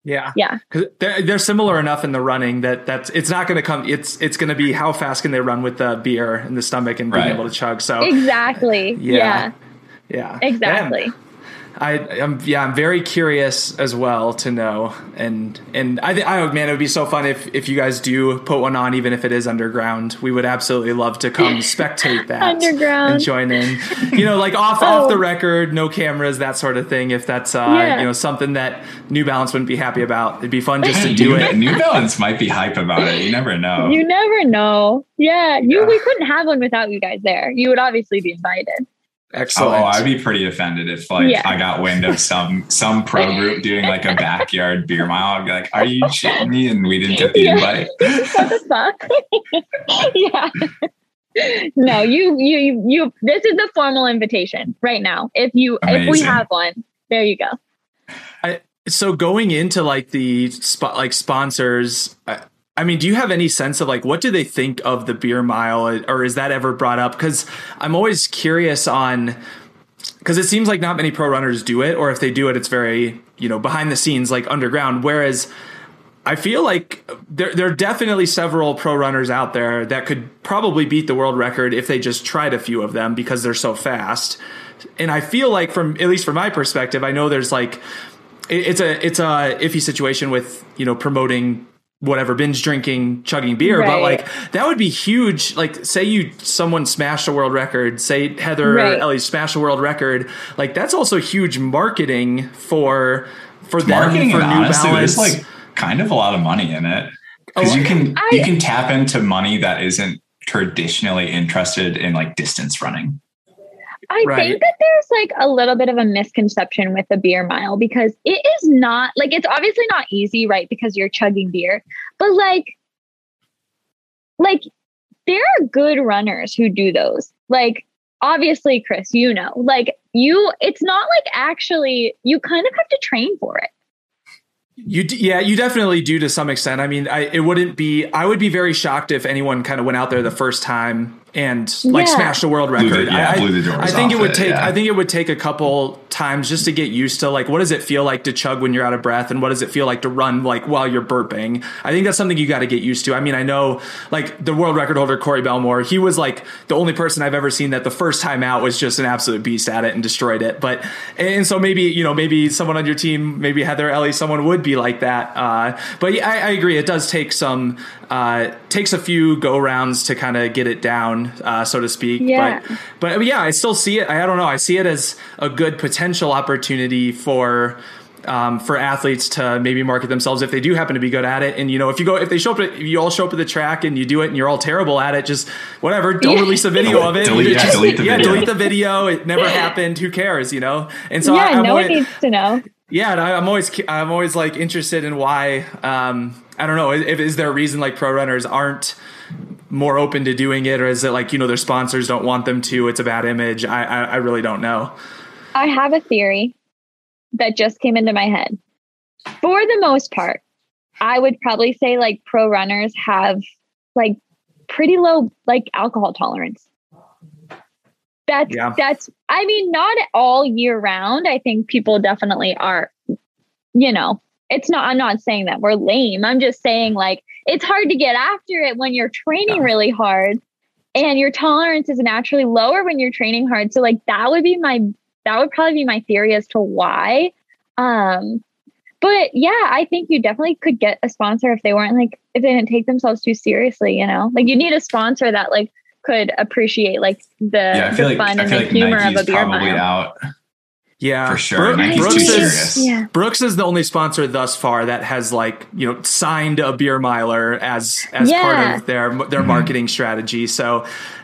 Yeah, yeah, because they're, they're similar enough in the running that that's it's not going to come. It's it's going to be how fast can they run with the beer in the stomach and being right. able to chug. So exactly, yeah, yeah, yeah. exactly. I, am yeah, I'm very curious as well to know, and and I think I man, it would be so fun if if you guys do put one on, even if it is underground. We would absolutely love to come <laughs> spectate that underground and join in. You know, like off oh. off the oh. record, no cameras, that sort of thing. If that's uh, yeah. you know something that New Balance wouldn't be happy about, it'd be fun just to <laughs> do it. New Balance might be hype about it. You never know. <laughs> You never know. Yeah, you yeah. we couldn't have one without you guys there. You would obviously be invited. Excellent. Oh, I'd be pretty offended if like yeah. I got wind of some some pro group <laughs> doing like a backyard beer mile. I'd be like, "Are you shitting me?" And we didn't get the yeah. invite. <laughs> <laughs> what the fuck? yeah. No, you you you. This is the formal invitation right now. If you Amazing. if we have one, there you go. I, so going into like the spot like sponsors, I mean, do you have any sense of like what do they think of the beer mile, or is that ever brought up? Because I'm always curious on because it seems like not many pro runners do it, or if they do it, it's very you know behind the scenes, like underground. Whereas I feel like there there are definitely several pro runners out there that could probably beat the world record if they just tried a few of them because they're so fast. And I feel like from at least from my perspective, I know there's like it's a it's a iffy situation with you know promoting whatever binge drinking chugging beer right. but like that would be huge. Like say you someone smashed a world record say heather right. or ellie smashed a world record like that's also huge marketing for for them marketing for new honestly, balance. there's like kind of a lot of money in it. Because oh, you can I, you can tap into money that isn't traditionally interested in like distance running I right. think that there's like a little bit of a misconception with the beer mile because it is not like it's obviously not easy, right? Because you're chugging beer, but like, like there are good runners who do those. Like, obviously, Chris, you know, like you, it's not like actually, you kind of have to train for it. You yeah, you definitely do to some extent. I mean, I it wouldn't be I would be very shocked if anyone kind of went out there the first time and like yeah. smash the world record. The, yeah, I, blew the doors I think it would take. Yeah. I think it would take a couple times just to get used to like what does it feel like to chug when you're out of breath, and what does it feel like to run like while you're burping. I think that's something you got to get used to. I mean, I know like the world record holder Corey Bellemore. He was like the only person I've ever seen that the first time out was just an absolute beast at it and destroyed it. But and so maybe you know maybe someone on your team, maybe Heather Ellie, someone would be like that. Uh, but yeah, I, I, agree. It does take some uh, takes a few go rounds to kind of get it down, uh, so to speak. Yeah. But, but yeah, I still see it. I, I don't know. I see it as a good potential opportunity for um, for athletes to maybe market themselves if they do happen to be good at it. And you know, if you go, if they show up, at, if you all show up at the track and you do it and you're all terrible at it, just whatever. <laughs> Don't release a video of it. delete, just, yeah, delete the yeah, video. delete the video. It never <laughs> happened. Who cares? You know. And so yeah, I, am no always, one needs to know. Yeah, and I, am always I'm always like interested in why. Um, I don't know. If is there a reason like pro runners aren't more open to doing it, or is it like you know their sponsors don't want them to? It's a bad image. I, I, I really don't know. I have a theory that just came into my head. For the most part, I would probably say like pro runners have like pretty low like alcohol tolerance. That's yeah. that's I mean not all year round. I think people definitely are you know, it's not I'm not saying that we're lame. I'm just saying like it's hard to get after it when you're training yeah. really hard and your tolerance is naturally lower when you're training hard. So like that would be my that would probably be my theory as to why. Um but yeah, I think you definitely could get a sponsor if they weren't like if they didn't take themselves too seriously, you know. Like you need a sponsor that like could appreciate like the, yeah, I feel the like, fun I and feel the like humor Nike's of a beer probably mile. out Yeah, For sure. Bro- Nike's Brooks too is. Yeah. Brooks is the only sponsor thus far that has like you know signed a beer miler as as Yeah. part of their their Mm-hmm. marketing strategy. So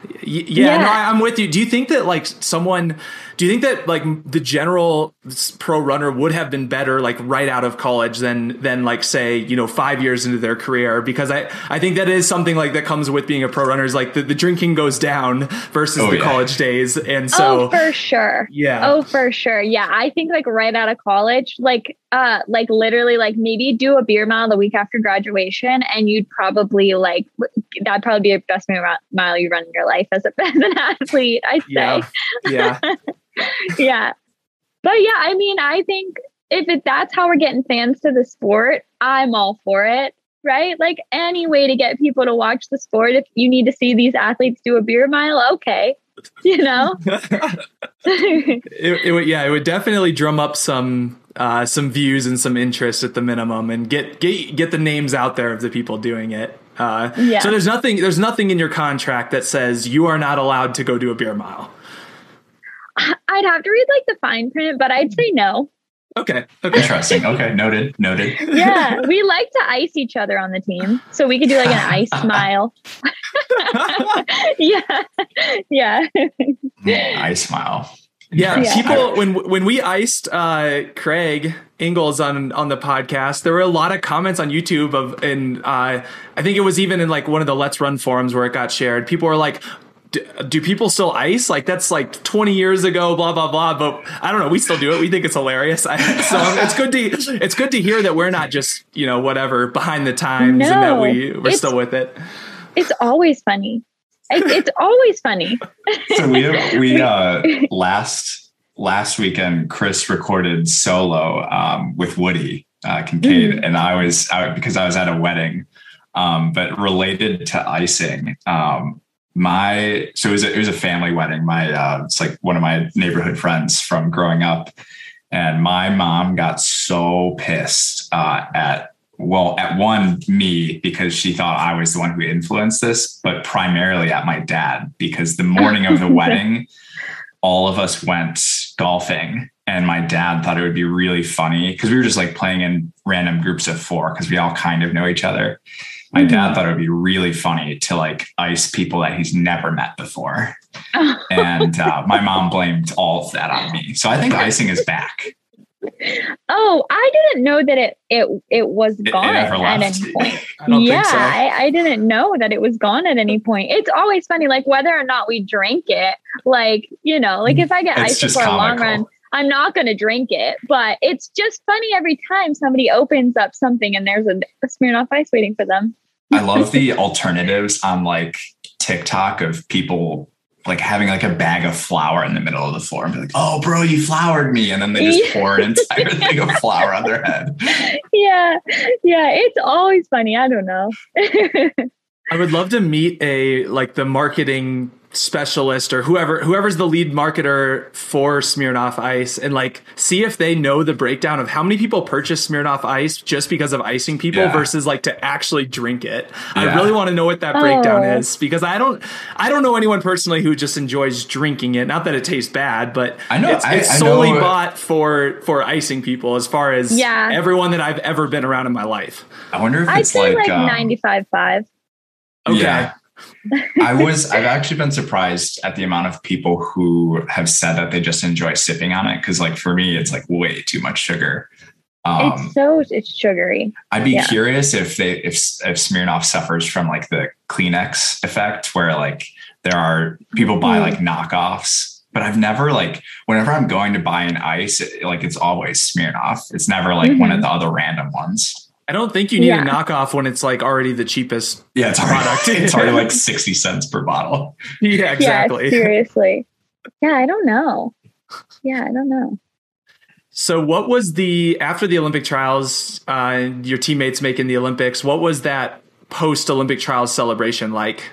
y- yeah, Yeah. No, I, I'm with you. Do you think that like someone? Do you think that like the general pro runner would have been better like right out of college than than like say you know five years into their career? Because I I think that is something like that comes with being a pro runner is like the, the drinking goes down versus Oh, the yeah. college days, and so oh, for sure. yeah. Oh, for sure. Yeah. I think like right out of college, like uh like literally like maybe do a beer mile the week after graduation and you'd probably like that'd probably be the best mile mile you run in your life as, a, <laughs> as an athlete, I'd say. yeah, yeah. <laughs> <laughs> yeah. But yeah, I mean, I think if it, that's how we're getting fans to the sport, I'm all for it. Right? Like any way to get people to watch the sport. If you need to see these athletes do a beer mile, okay. <laughs> You know? <laughs> it, it would yeah it would definitely drum up some uh, some views and some interest at the minimum and get get get the names out there of the people doing it uh, Yeah. so there's nothing there's nothing in your contract that says you are not allowed to go do a beer mile I'd have to read like the fine print, but I'd say no. okay okay Interesting. Okay, noted. Noted. Yeah, <laughs> we like to ice each other on the team, so we could do like an ice <laughs> smile. <laughs> yeah, yeah, I smile. Yeah, Yeah. people when when we iced uh, Craig Engels on on the podcast, there were a lot of comments on YouTube of and uh, I think it was even in like one of the LetsRun forums where it got shared. People were like. "D- Do people still ice? Like that's like 20 years ago, blah blah blah. But I don't know. We still do it. We think it's hilarious. I, <laughs> so it's good to it's good to hear that we're not just you know whatever behind the times and that we we're still with it. it's always funny. It, it's always funny. So we <laughs> we uh last last weekend Chris recorded solo um with Woody uh Kincaid and I was out because I was at a wedding um but related to icing um my so it was a, it was a family wedding. My uh it's like one of my neighborhood friends from growing up. And my mom got so pissed uh at well at one me because she thought i was the one who influenced this but primarily at my dad because the morning of the <laughs> wedding all of us went golfing and my dad thought it would be really funny because we were just like playing in random groups of four because we all kind of know each other my dad thought it would be really funny to like ice people that he's never met before <laughs> and uh, my mom blamed all of that on me so i think icing is back Oh, I didn't know that it it it was It- it gone at any point. I don't yeah, think so. I, I didn't know that it was gone at any point. It's always funny, like whether or not we drink it. Like you know, like if I get It's ice just before a long run, I'm not going to drink it. But it's just funny every time somebody opens up something and there's a, a Smirnoff Ice waiting for them. I love the alternatives on like TikTok of people like having like a bag of flour in the middle of the floor and be like, "Oh, bro, you floured me," and then they just <laughs> pour an entire thing of flour on their head. yeah, yeah, it's always funny. I don't know. <laughs> I would love to meet a like the marketing specialist or whoever whoever's the lead marketer for Smirnoff Ice and like see if they know the breakdown of how many people purchase Smirnoff Ice just because of icing people Yeah. versus like to actually drink it. I really want to know what that breakdown Oh. is because I don't I don't know anyone personally who just enjoys drinking it. Not that it tastes bad, but I know- it's, I- it's I solely know- bought for for icing people as far as Yeah. everyone that I've ever been around in my life. I wonder if I'd it's say like, like, um, 95.5. Okay. Yeah. I was I've actually been surprised at the amount of people who have said that they just enjoy sipping on it because like for me it's like way too much sugar. Um, it's so it's sugary. I'd be Yeah. curious if they if if Smirnoff suffers from like the Kleenex effect, where like there are people buy Mhm. like knockoffs, but I've never like whenever I'm going to buy an ice, it, like it's always Smirnoff. It's never like one of Mhm. the other random ones. I don't think you need Yeah. a knockoff when it's like already the cheapest. Yeah, it's already Product. <laughs> it's already like <laughs> sixty cents per bottle. Yeah, exactly. Yeah, seriously. Yeah, I don't know. Yeah, I don't know. so, what was the after the Olympic trials? Uh, your teammates making the Olympics. What was that post Olympic trials celebration like?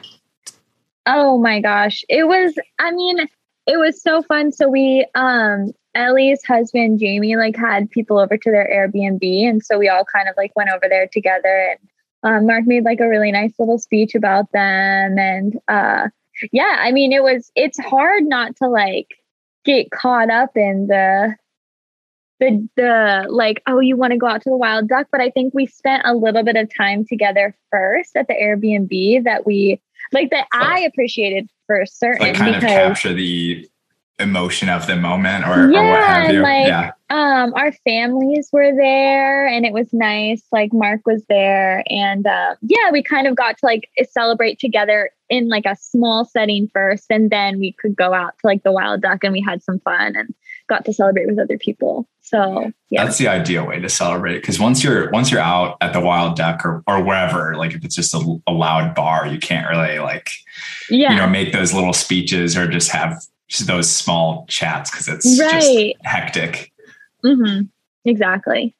Oh my gosh. It was, I mean, it was so fun. So we, um, Ellie's husband, Jamie, like had people over to their Airbnb. And so we all kind of like went over there together and um, Mark made like a really nice little speech about them. And uh, yeah, I mean, it was, it's hard not to like get caught up in the, the the like oh you want to go out to the wild duck but i think we spent a little bit of time together first at the airbnb that we like that i appreciated for certain like kind because of capture the emotion of the moment or, yeah, or what have you. like yeah. um our families were there and it was nice like mark was there and uh, yeah we kind of got to like celebrate together in like a small setting first and then we could go out to like the wild duck and we had some fun and got to celebrate with other people so yeah That's the ideal way to celebrate because once you're once you're out at the wild duck or or wherever, like if it's just a, a loud bar, you can't really like yeah you know make those little speeches or just have those small chats because it's Right. just hectic. hmm exactly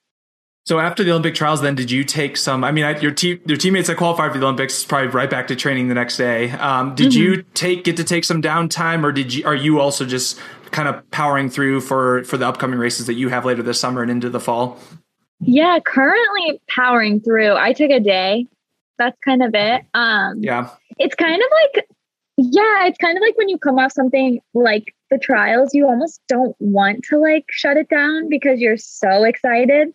So after the Olympic trials, then did you take some? I mean, I, your te- your teammates that qualified for the Olympics probably right back to training the next day. Um, did you take get to take some downtime, or did you are you also just kind of powering through for for the upcoming races that you have later this summer and into the fall? yeah currently powering through i took a day that's kind of it um Yeah, it's kind of like yeah it's kind of like when you come off something like the trials you almost don't want to like shut it down because you're so excited.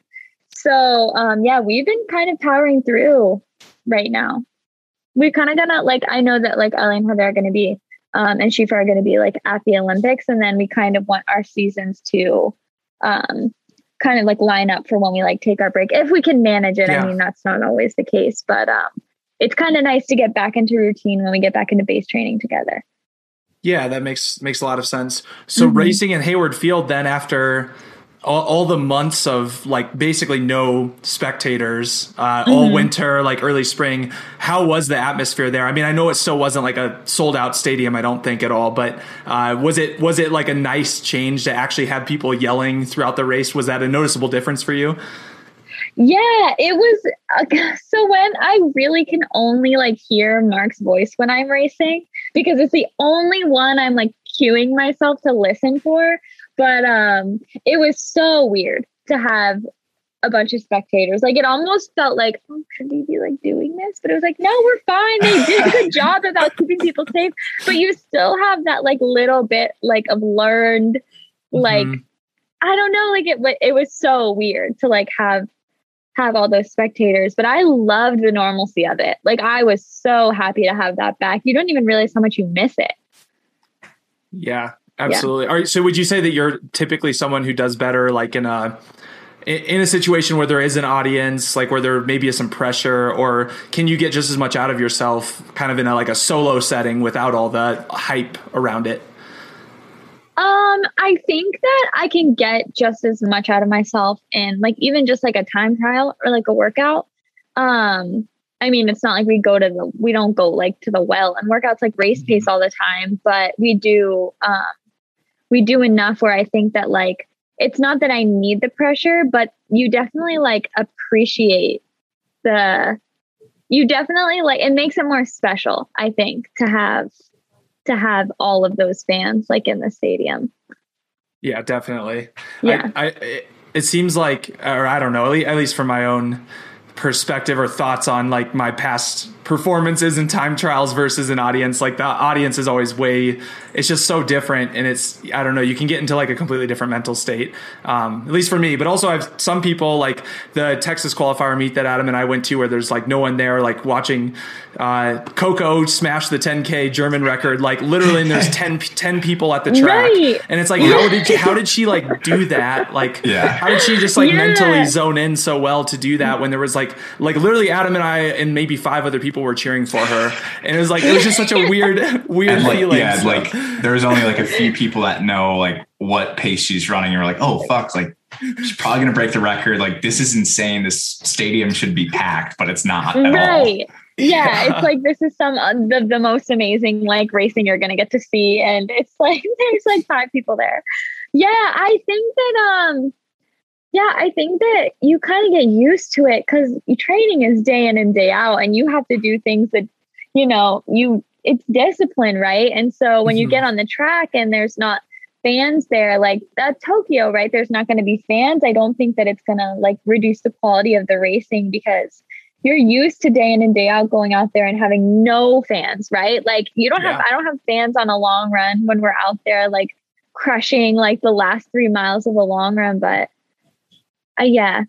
So um yeah we've been kind of powering through right now. We're kind of gonna like i know that like ellie and heather are gonna be um and shifa are gonna be like at the olympics and then we kind of want our seasons to um kind of like line up for when we like take our break if we can manage it. Yeah. i mean that's not always the case but um it's kind of nice to get back into routine when we get back into base training together. yeah, that makes makes a lot of sense. So Mhm. racing in Hayward Field, then after all, all the months of like basically no spectators uh, all Mhm. winter like early spring how was the atmosphere there i mean i know it still wasn't like a sold out stadium i don't think at all but uh, was it was it like a nice change to actually have people yelling throughout the race was that a noticeable difference for you Yeah, it was. Uh, <laughs> so when I really can only like hear Mark's voice when I'm racing because it's the only one I'm like cueing myself to listen for. But um, it was so weird to have a bunch of spectators. Like it almost felt like, oh, should we be like doing this? But it was like, no, we're fine. They did a good <laughs> job about keeping people safe. But you still have that like little bit like of learned, like Mhm. I don't know, like it. It was so weird to like have have all those spectators. But I loved the normalcy of it. Like I was so happy to have that back. You don't even realize how much you miss it. Yeah, absolutely. All right, so would you say that you're typically someone who does better like in a in- in a situation where there is an audience, like where there maybe is some pressure, or can you get just as much out of yourself kind of in a like a solo setting without all the hype around it? Um, I think that I can get just as much out of myself in like even just like a time trial or like a workout. Um, I mean, it's not like we go to the we don't go like to the well and workouts like race pace all the time, but we do um we do enough where I think that like it's not that I need the pressure, but you definitely like appreciate the you definitely like it makes it more special, I think, to have to have all of those fans like in the stadium. Yeah, definitely. Yeah. I, I it, it seems like, or I don't know, at least, at least from my own perspective or thoughts on like my past performances and time trials versus an audience like the audience is always way it's just so different and it's i don't know you can get into like a completely different mental state um, at least for me but also i've some people like the texas qualifier meet that adam and i went to where there's like no one there like watching uh, koko smash the 10k german record like literally and there's <laughs> 10, 10 people at the track Right. and it's like how did how did she like do <laughs> that like Yeah. how did she just like Yeah. mentally zone in so well to do that when there was like like literally Adam and I and maybe five other people were cheering for her and it was like it was just such a weird weird <laughs> And like, feeling yeah, So- like there was only like a few people that know like what pace she's running. And we're like, oh fuck, like she's probably gonna break the record. Like this is insane. This stadium should be packed, but it's not at all. right. Yeah, Yeah. it's like this is some uh, the, the most amazing like racing you're gonna get to see, and it's like <laughs> there's like five people there. Yeah, I think that um, yeah, I think that you kind of get used to it because training is day in and day out, and you have to do things that you know you it's discipline, right? And so when you Mhm. get on the track and there's not fans there, like that Tokyo, right? There's not going to be fans. I don't think that it's going to like reduce the quality of the racing because you're used to day in and day out going out there and having no fans, right? Like you don't have, I don't have fans on a long run when we're out there, like crushing like the last three miles of a long run. But uh, yeah,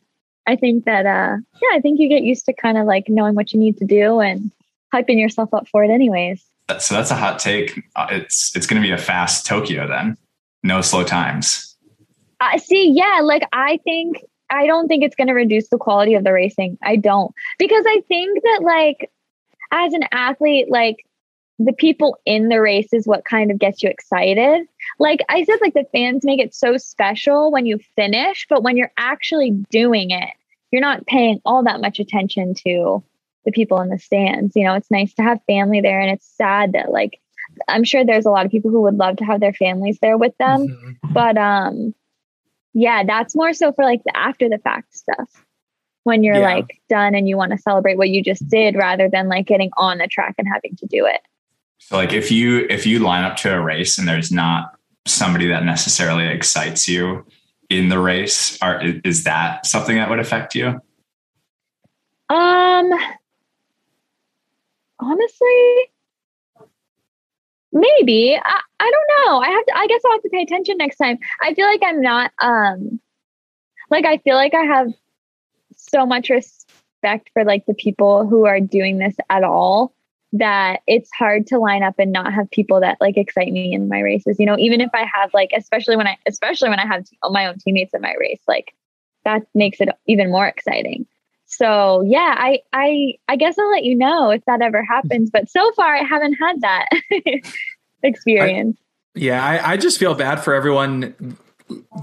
I think that uh, yeah, I think you get used to kind of like knowing what you need to do and hyping yourself up for it, anyways. So that's a hot take. Uh, it's it's going to be a fast Tokyo then. No slow times. I uh, see. Yeah, like I think I don't think it's going to reduce the quality of the racing. I don't because I think that like as an athlete, like the people in the race is what kind of gets you excited. Like I said, like the fans make it so special when you finish, but when you're actually doing it, you're not paying all that much attention to the people in the stands. You know, it's nice to have family there, and it's sad that like I'm sure there's a lot of people who would love to have their families there with them, mm-hmm. but um, yeah, that's more so for like the after the fact stuff when you're yeah. like done and you want to celebrate what you just did rather than like getting on the track and having to do it. So like if you if you line up to a race and there's not somebody that necessarily excites you in the race, are is that something that would affect you? Um honestly maybe. I, I don't know. I have to i guess i'll have to pay attention next time. I feel like i'm not um like i feel like i have so much respect for like the people who are doing this at all that it's hard to line up and not have people that like excite me in my races. You know, even if I have like, especially when I, especially when I have my own teammates in my race, like that makes it even more exciting. So yeah, I, I, I guess I'll let you know if that ever happens. But so far, I haven't had that <laughs> experience. I, yeah, I, I just feel bad for everyone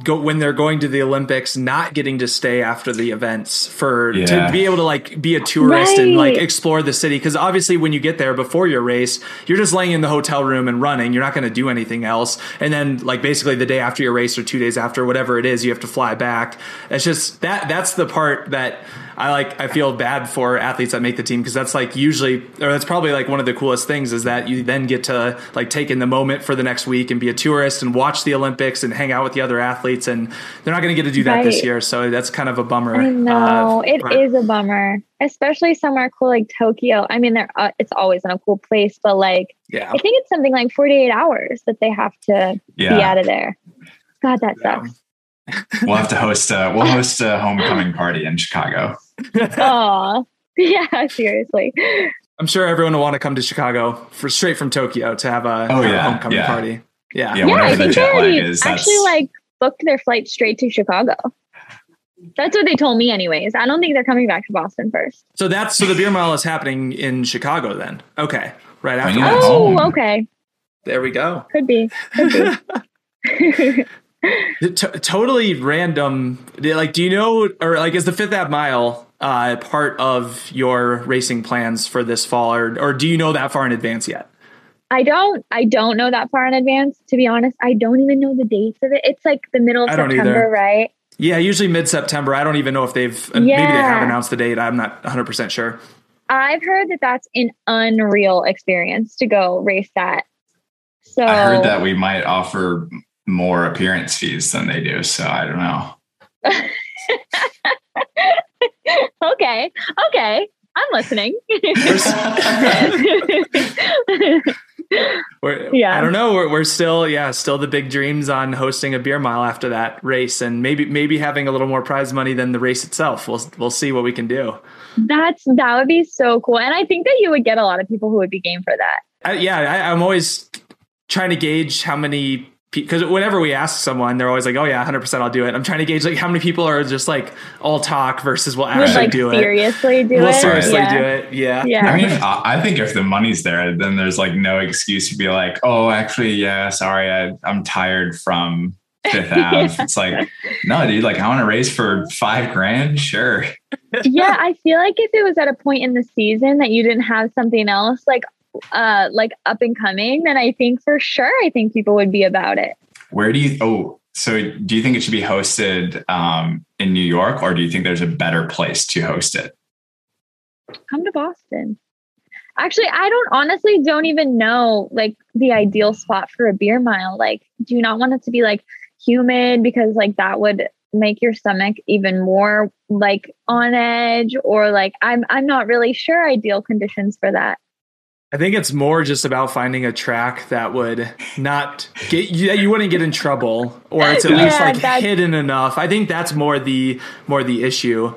go when they're going to the Olympics, not getting to stay after the events for yeah. to be able to like be a tourist right. and like explore the city. Because obviously, when you get there before your race, you're just laying in the hotel room and running. You're not going to do anything else. And then like basically the day after your race or two days after, whatever it is, you have to fly back. It's just that that's the part that I like I feel bad for athletes that make the team because that's like usually or that's probably like one of the coolest things is that you then get to like take in the moment for the next week and be a tourist and watch the Olympics and hang out with the other athletes and they're not going to get to do that right. this year so that's kind of a bummer. I know uh, it but, is a bummer, especially somewhere cool like Tokyo. I mean, there uh, it's always in a cool place, but like yeah. I think it's something like 48 hours that they have to yeah. be out of there. God, that yeah. sucks we'll have to host a we'll host a homecoming party in Chicago. Oh, <laughs> yeah, seriously. I'm sure everyone will want to come to Chicago for straight from Tokyo to have a, oh, have yeah, a homecoming yeah. party. Yeah, yeah. yeah I think they already is, actually like booked their flight straight to Chicago. That's what they told me, anyways. I don't think they're coming back to Boston first. So that's so the beer mile is happening in Chicago then. Okay, right after. Oh, okay. There we go. Could be. Could be. <laughs> <laughs> T- totally random. Like, do you know, or like, is the Fifth Ave Mile uh, part of your racing plans for this fall, or or do you know that far in advance yet? I don't. I don't know that far in advance. To be honest, I don't even know the dates of it. It's like the middle of September, right? Yeah, usually mid September. I don't even know if they've yeah. maybe they have announced the date. I'm not 100 percent sure. I've heard that that's an unreal experience to go race that. So I heard that we might offer more appearance fees than they do. So I don't know. <laughs> okay. Okay. I'm listening. <laughs> yeah. I don't know. We're, we're still, yeah, still the big dreams on hosting a beer mile after that race, and maybe maybe having a little more prize money than the race itself. We'll we'll see what we can do. That's that would be so cool, and I think that you would get a lot of people who would be game for that. I, yeah, I, I'm always trying to gauge how many because whenever we ask someone, they're always like, "Oh yeah, hundred percent, I'll do it." I'm trying to gauge like how many people are just like all talk versus will actually like, do seriously it. Do will it. seriously yeah. do it. Yeah. Yeah. I mean, I think if the money's there, then there's like no excuse to be like, "Oh, actually, yeah, sorry, I, I'm tired from Fifth <laughs> Ave." yeah. It's like, no, dude, like I want to race for five grand, sure. yeah, I feel like if it was at a point in the season that you didn't have something else, like uh like up and coming, then I think for sure I think people would be about it. Where do you oh so do you think it should be hosted um, in New York or do you think there's a better place to host it? Come to Boston. Actually, I don't honestly don't even know like the ideal spot for a beer mile. Like, do you not want it to be like humid because like that would make your stomach even more like on edge or like I'm I'm not really sure ideal conditions for that. I think it's more just about finding a track that would not get you that you wouldn't get in trouble or it's at Yeah, least like that's- hidden enough. I think that's more the more the issue.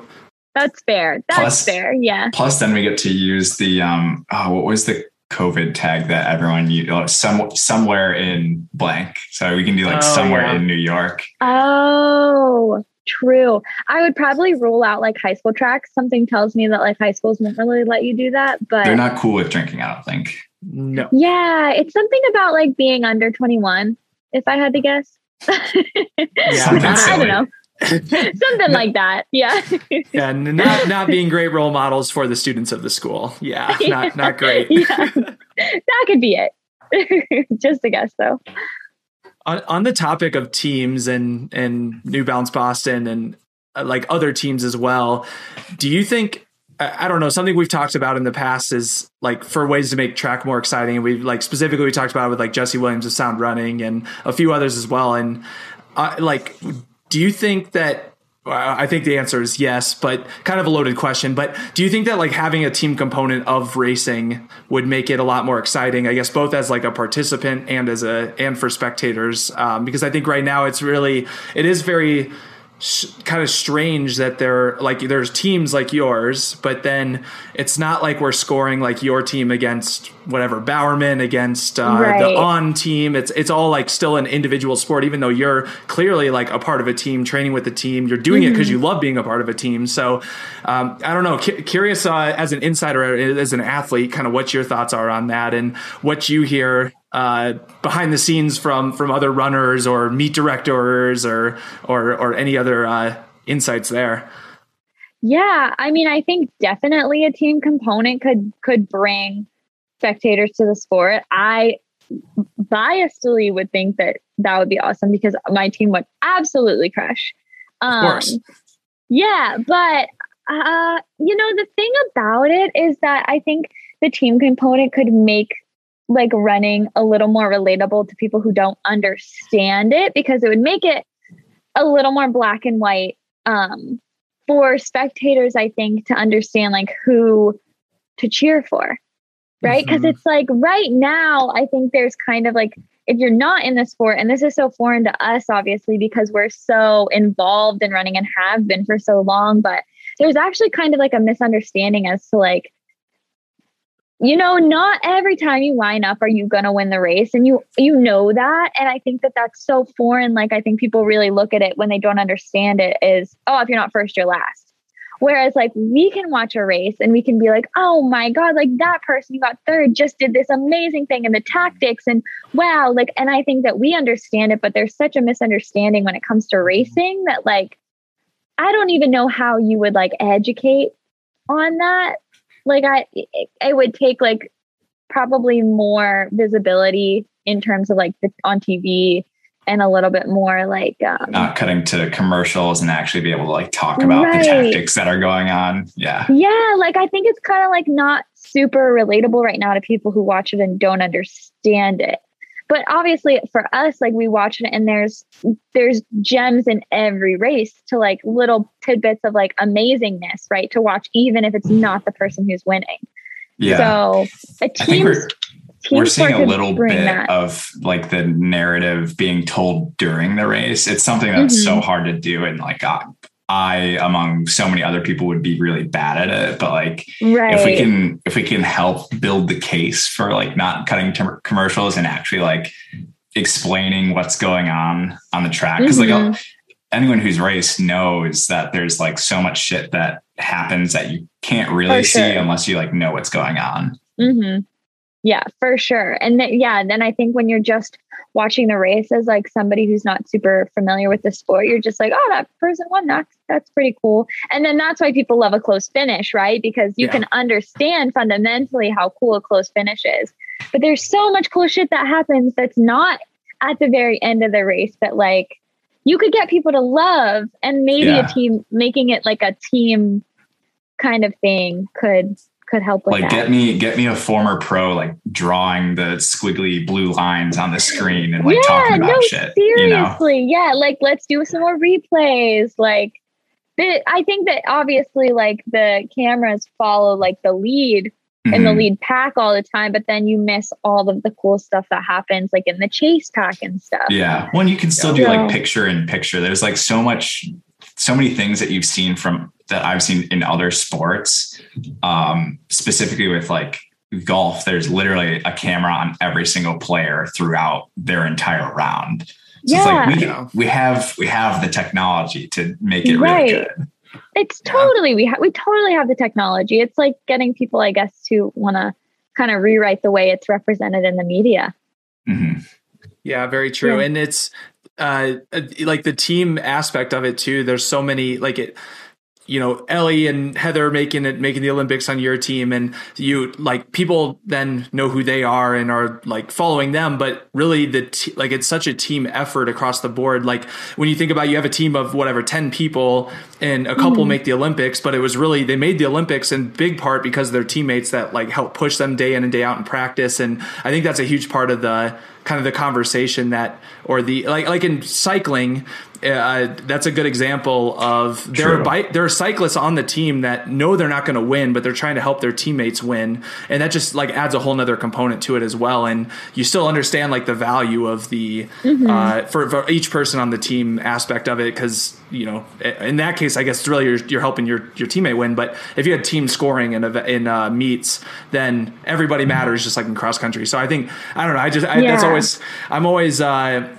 That's fair. That's Plus- fair. Yeah. Plus, then we get to use the um. Oh, what was the COVID tag that everyone used? Oh, some somewhere in blank. So we can do like Oh, somewhere yeah. in New York. Oh, true. I would probably rule out like high school tracks. Something tells me that like high schools won't really let you do that. But They're not cool with drinking. I don't think. No. yeah, it's something about like being under 21, if I had to guess. <laughs> Something I don't know. <laughs> something like that. Yeah. <laughs> Yeah, n- not not being great role models for the students of the school. Yeah, not not great. yeah. That could be it. Just a guess though. On, on the topic of teams and and New Balance Boston and uh, like other teams as well, do you think I don't know something we've talked about in the past is like for ways to make track more exciting we've like specifically we talked about it with like Jesse Williams of Sound Running and a few others as well and uh, like do you think that I think the answer is yes, but kind of a loaded question. But do you think that like having a team component of racing would make it a lot more exciting? I guess both as like a participant and as a and for spectators, um, because I think right now it's really it is very kind of strange that there like there's teams like yours, but then it's not like we're scoring like your team against whatever Bowerman against uh, the on team. It's it's all like still an individual sport, even though you're clearly like a part of a team, training with the team. You're doing it because you love being a part of a team. So um, I don't know. Cu- curious uh, as an insider, as an athlete, kind of what your thoughts are on that and what you hear uh, behind the scenes from from other runners or meet directors or or or any other uh, insights there. Yeah, I mean, I think definitely a team component could could bring spectators to the sport. I biasedly would think that that would be awesome because my team would absolutely crush. Um, course. Yeah, but uh, you know, the thing about it is that I think the team component could make like running a little more relatable to people who don't understand it because it would make it a little more black and white um, for spectators, I think, to understand like who to cheer for, right? Because Mhm. it's like right now, I think there's kind of like if you're not in the sport, and this is so foreign to us, obviously, because we're so involved in running and have been for so long, but there's actually kind of like a misunderstanding as to like you know not every time you line up are you going to win the race and you you know that and i think that that's so foreign like i think people really look at it when they don't understand it is oh if you're not first you're last. Whereas like we can watch a race and we can be like oh my god like that person who got third just did this amazing thing and the tactics and wow like and i think that we understand it but there's such a misunderstanding when it comes to racing that like i don't even know how you would like educate on that like i it, it would take like probably more visibility in terms of like the, on tv and a little bit more like um, Not cutting to commercials and actually be able to like talk about Right. the tactics that are going on. Yeah. yeah like i think it's kind of like not super relatable right now to people who watch it and don't understand it but obviously for us like we watch it and there's there's gems in every race to like little tidbits of like amazingness right to watch even if it's not the person who's winning Yeah. so a team we're we're seeing a little bit that. of like the narrative being told during the race. It's something that's so Mhm. hard to do, and like I, I, among so many other people, would be really bad at it. But like, right if we can, if we can help build the case for like not cutting to commercials and actually like explaining what's going on on the track, because Mhm. like anyone who's raced knows that there's like so much shit that happens that you can't really For see sure. unless you like know what's going on. hmm Yeah, for sure. And then, yeah, then I think when you're just watching the race as like somebody who's not super familiar with the sport, you're just like, oh, that person won. That's that's pretty cool. And then that's why people love a close finish, right? Because you Yeah. can understand fundamentally how cool a close finish is. But there's so much cool shit that happens that's not at the very end of the race that like you could get people to love and maybe Yeah. a team making it like a team kind of thing could could help with like that. get me get me a former pro like drawing the squiggly blue lines on the screen and like talking about no, shit you know seriously. Yeah, like let's do some more replays. Like, the, I think that obviously, like the cameras follow like the lead and the Mhm. lead pack all the time, but then you miss all of the cool stuff that happens like in the chase pack and stuff. Yeah. Well, you can still do Yeah. like picture in picture. There's like so much, so many things that you've seen from that I've seen in other sports. Um, specifically with like golf, there's literally a camera on every single player throughout their entire round. So Yeah. it's like we, we have we have the technology to make it really Right. good. It's Yeah. totally we ha- we totally have the technology. It's like getting people, I guess, to want to kind of rewrite the way it's represented in the media. Mhm. Yeah, very true. Yeah. And it's uh uh, like the team aspect of it too. There's so many like it you know, Ellie and Heather making it making the Olympics on your team and you like people then know who they are and are like following them, but really the t- like it's such a team effort across the board. Like when you think about you have a team of whatever 10 people and a couple mm-hmm. make the Olympics, but it was really they made the Olympics in big part because of their teammates that like help push them day in and day out in practice and I think that's a huge part of the kind of the conversation that or the like like in cycling uh, that's a good example of there True. are bi- there are cyclists on the team that know they're not going to win but they're trying to help their teammates win. And that just like adds a whole nother component to it as well. And you still understand like the value of the uh, for, for each person on the team aspect of it because you know in that case I guess it's really you're, you're helping your your teammate win. But if you had team scoring in a, in uh, meets then everybody matters just like in cross country. So I think I don't know I just I, that's always I'm always uh,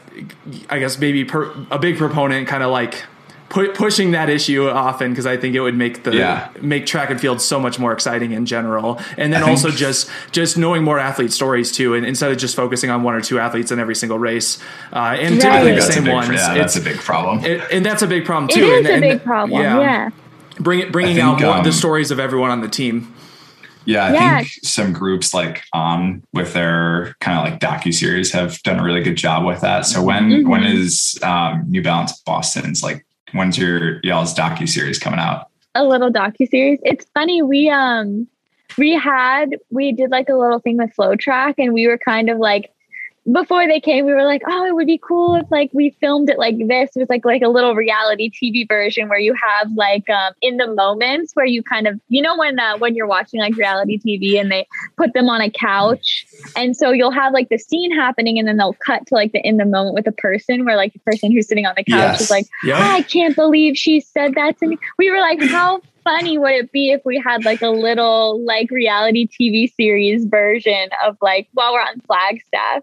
I guess maybe per, a big proponent kind of like pu- pushing that issue often because I think it would make the Yeah. make track and field so much more exciting in general, and then I think- also just just knowing more athlete stories too, and instead of just focusing on one or two athletes in every single race, uh, and Right. I typically the that's same big, ones. yeah, that's it's a big problem. it, and that's a big problem too. is and, a and- big problem. Yeah. Bring it, bringing think, out more, the um, stories of everyone on the team. Yeah, I Yeah. think some groups like on with their kind of like docu series have done a really good job with that. So when Mhm. when is um, New Balance Boston's like when's your y'all's docu series coming out? a little docu series. It's funny. We um we had we did like a little thing with FloTrack, and we were kind of like before they came, we were like, oh, it would be cool if like we filmed it like this. It was like like a little reality TV version where you have like um in the moments where you kind of you know when uh, when you're watching like reality TV and they put them on a couch, and so you'll have like the scene happening, and then they'll cut to like the in the moment with the person where like the person who's sitting on the couch Yes. is like. Yeah, I can't believe she said that to me. We were like, how funny would it be if we had like a little like reality TV series version of like while we're on Flagstaff?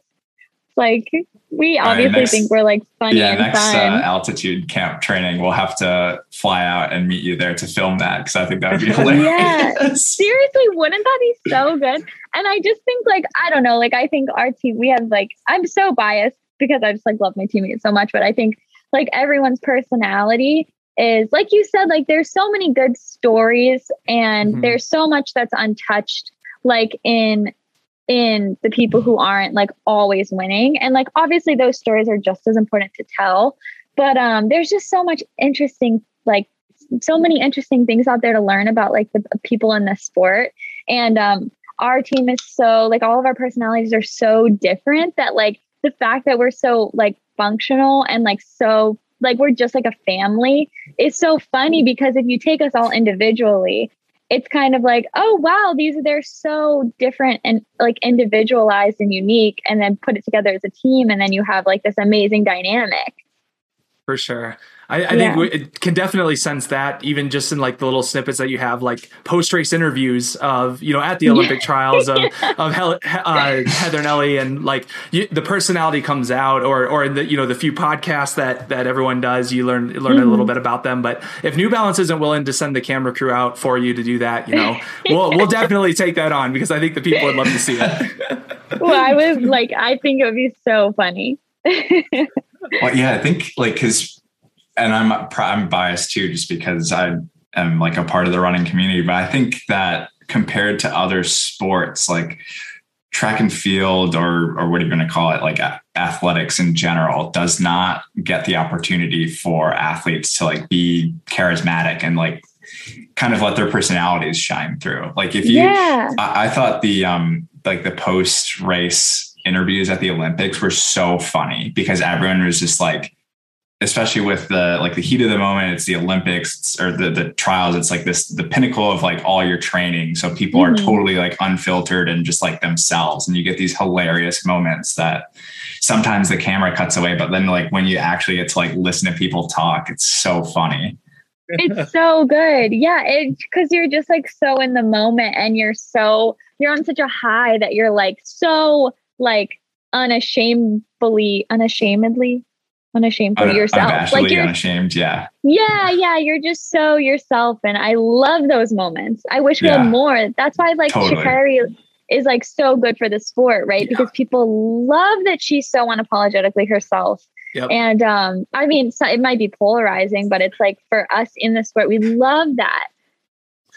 Like we All right, obviously next- think we're like funny yeah, and next uh, altitude camp training, we'll have to fly out and meet you there to film that because I think that would be <laughs> hilarious. yeah, Seriously, wouldn't that be so good? And I just think like I don't know, like I think our team we have like I'm so biased because I just like love my teammates so much, but I think like everyone's personality is like you said, like there's so many good stories and Mhm. there's so much that's untouched, like in in the people who aren't like always winning. And like obviously those stories are just as important to tell. But um there's just so much interesting like so many interesting things out there to learn about like the people in this sport and um our team is so like all of our personalities are so different that like the fact that we're so like functional and like so like we're just like a family is so funny because if you take us all individually it's kind of like oh wow these are they're so different and like individualized and unique and then put it together as a team and then you have like this amazing dynamic for sure. I, I Yeah. think we, it can definitely sense that even just in like the little snippets that you have, like post race interviews of you know at the Olympic trials of <laughs> of Hel- uh, Heather and Ellie, and like you, the personality comes out, or or in the you know the few podcasts that that everyone does, you learn learn a Mm-hmm. little bit about them. But if New Balance isn't willing to send the camera crew out for you to do that, you know, we'll we'll <laughs> definitely take that on because I think the people would love to see it. <laughs> well i was like i think it would be so funny Well, yeah, I think like because, and I'm I'm biased too, just because I am like a part of the running community. But I think that compared to other sports, like track and field or or what are you going to call it, like athletics in general, does not get the opportunity for athletes to like be charismatic and like kind of let their personalities shine through. Like if you, yeah I, I thought the um like the post race interviews at the Olympics were so funny because everyone was just like especially with the like the heat of the moment it's the olympics or the the trials it's like this the pinnacle of like all your training. So people mm-hmm. are totally like unfiltered and just like themselves. And you get these hilarious moments that sometimes the camera cuts away but then like when you actually get to like listen to people talk it's so funny. It's so good. Yeah it because you're just like so in the moment and you're so you're on such a high that you're like so like unashamedly unashamedly unashamed for yourself. Like you're unashamed, yeah. Yeah, yeah. You're just so yourself. And I love those moments. I wish we yeah. had more. That's why like totally. Sha'Carri is like so good for the sport, right? Yeah. Because people love that she's so unapologetically herself. Yep. And um, I mean, it might be polarizing, but it's like for us in the sport, we love that.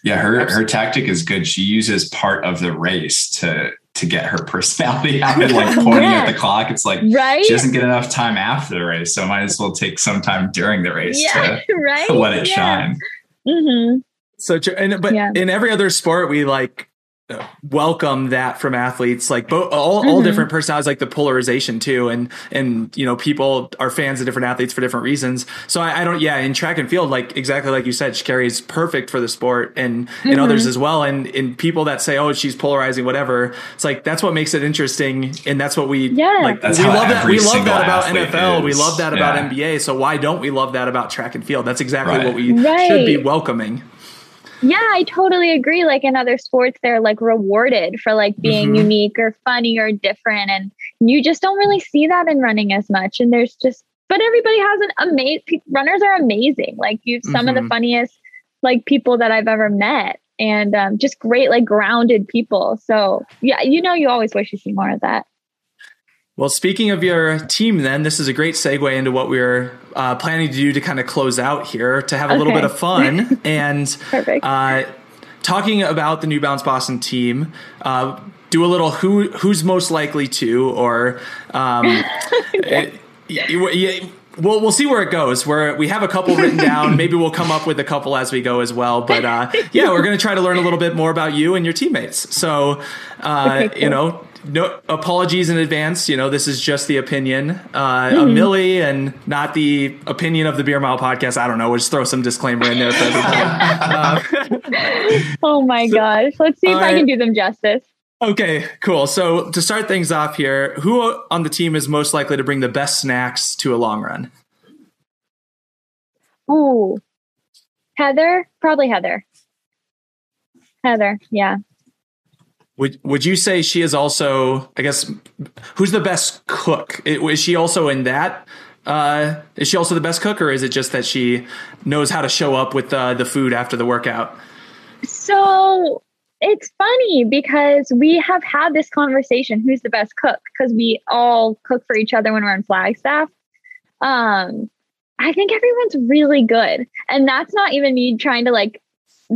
Yeah, her her tactic is good. She uses part of the race to to get her personality out and like <laughs> pointing yeah. at the clock. It's like right? she doesn't get enough time after the race, so might as well take some time during the race yeah, to, <laughs> right? to let it yeah. shine. Mm-hmm. So, and but in every other sport, we like welcome that from athletes like both all, mm-hmm. all different personalities like the polarization too and and you know people are fans of different athletes for different reasons so I, I don't yeah in track and field like exactly like you said Sha'Carri is perfect for the sport and mm-hmm. and others as well and in people that say oh she's polarizing whatever it's like that's what makes it interesting and that's what we yeah like that's we love that we love that about NFL is. we love that about yeah. NBA so why don't we love that about track and field that's exactly right. what we right. should be welcoming yeah, I totally agree. Like in other sports, they're like rewarded for like being mm-hmm. unique or funny or different. And you just don't really see that in running as much. And there's just, but everybody has an amazing, runners are amazing. Like you have some mm-hmm. of the mm-hmm. funniest like people that I've ever met and um, just great, like grounded people. So yeah, you know, you always wish you see more of that. Well, speaking of your team, then this is a great segue into what we're uh, planning to do to kind of close out here to have a okay. little bit of fun <laughs> and uh, talking about the New Balance Boston team. Uh, do a little who who's most likely to, or um, <laughs> it, we'll we'll see where it goes. Where we have a couple written <laughs> down. Maybe we'll come up with a couple as we go as well. But uh, yeah, we're going to try to learn a little bit more about you and your teammates. So uh, okay, cool. you know no apologies in advance. You know, this is just the opinion uh, mm-hmm. of Millie and not the opinion of the Beer Mile podcast. I don't know. We'll just throw some disclaimer in there for uh, <laughs> oh my so, gosh. Let's see if I can do them justice. Okay, cool. So to start things off here, who on the team is most likely to bring the best snacks to a long run? Ooh, Heather, probably Heather. Heather, yeah. Would Would you say she is also? I guess who's the best cook? Is she also in that? Uh, is she also the best cook, or is it just that she knows how to show up with uh, the food after the workout? So it's funny because we have had this conversation: who's the best cook? Because we all cook for each other when we're in Flagstaff. Um, I think everyone's really good, and that's not even me trying to like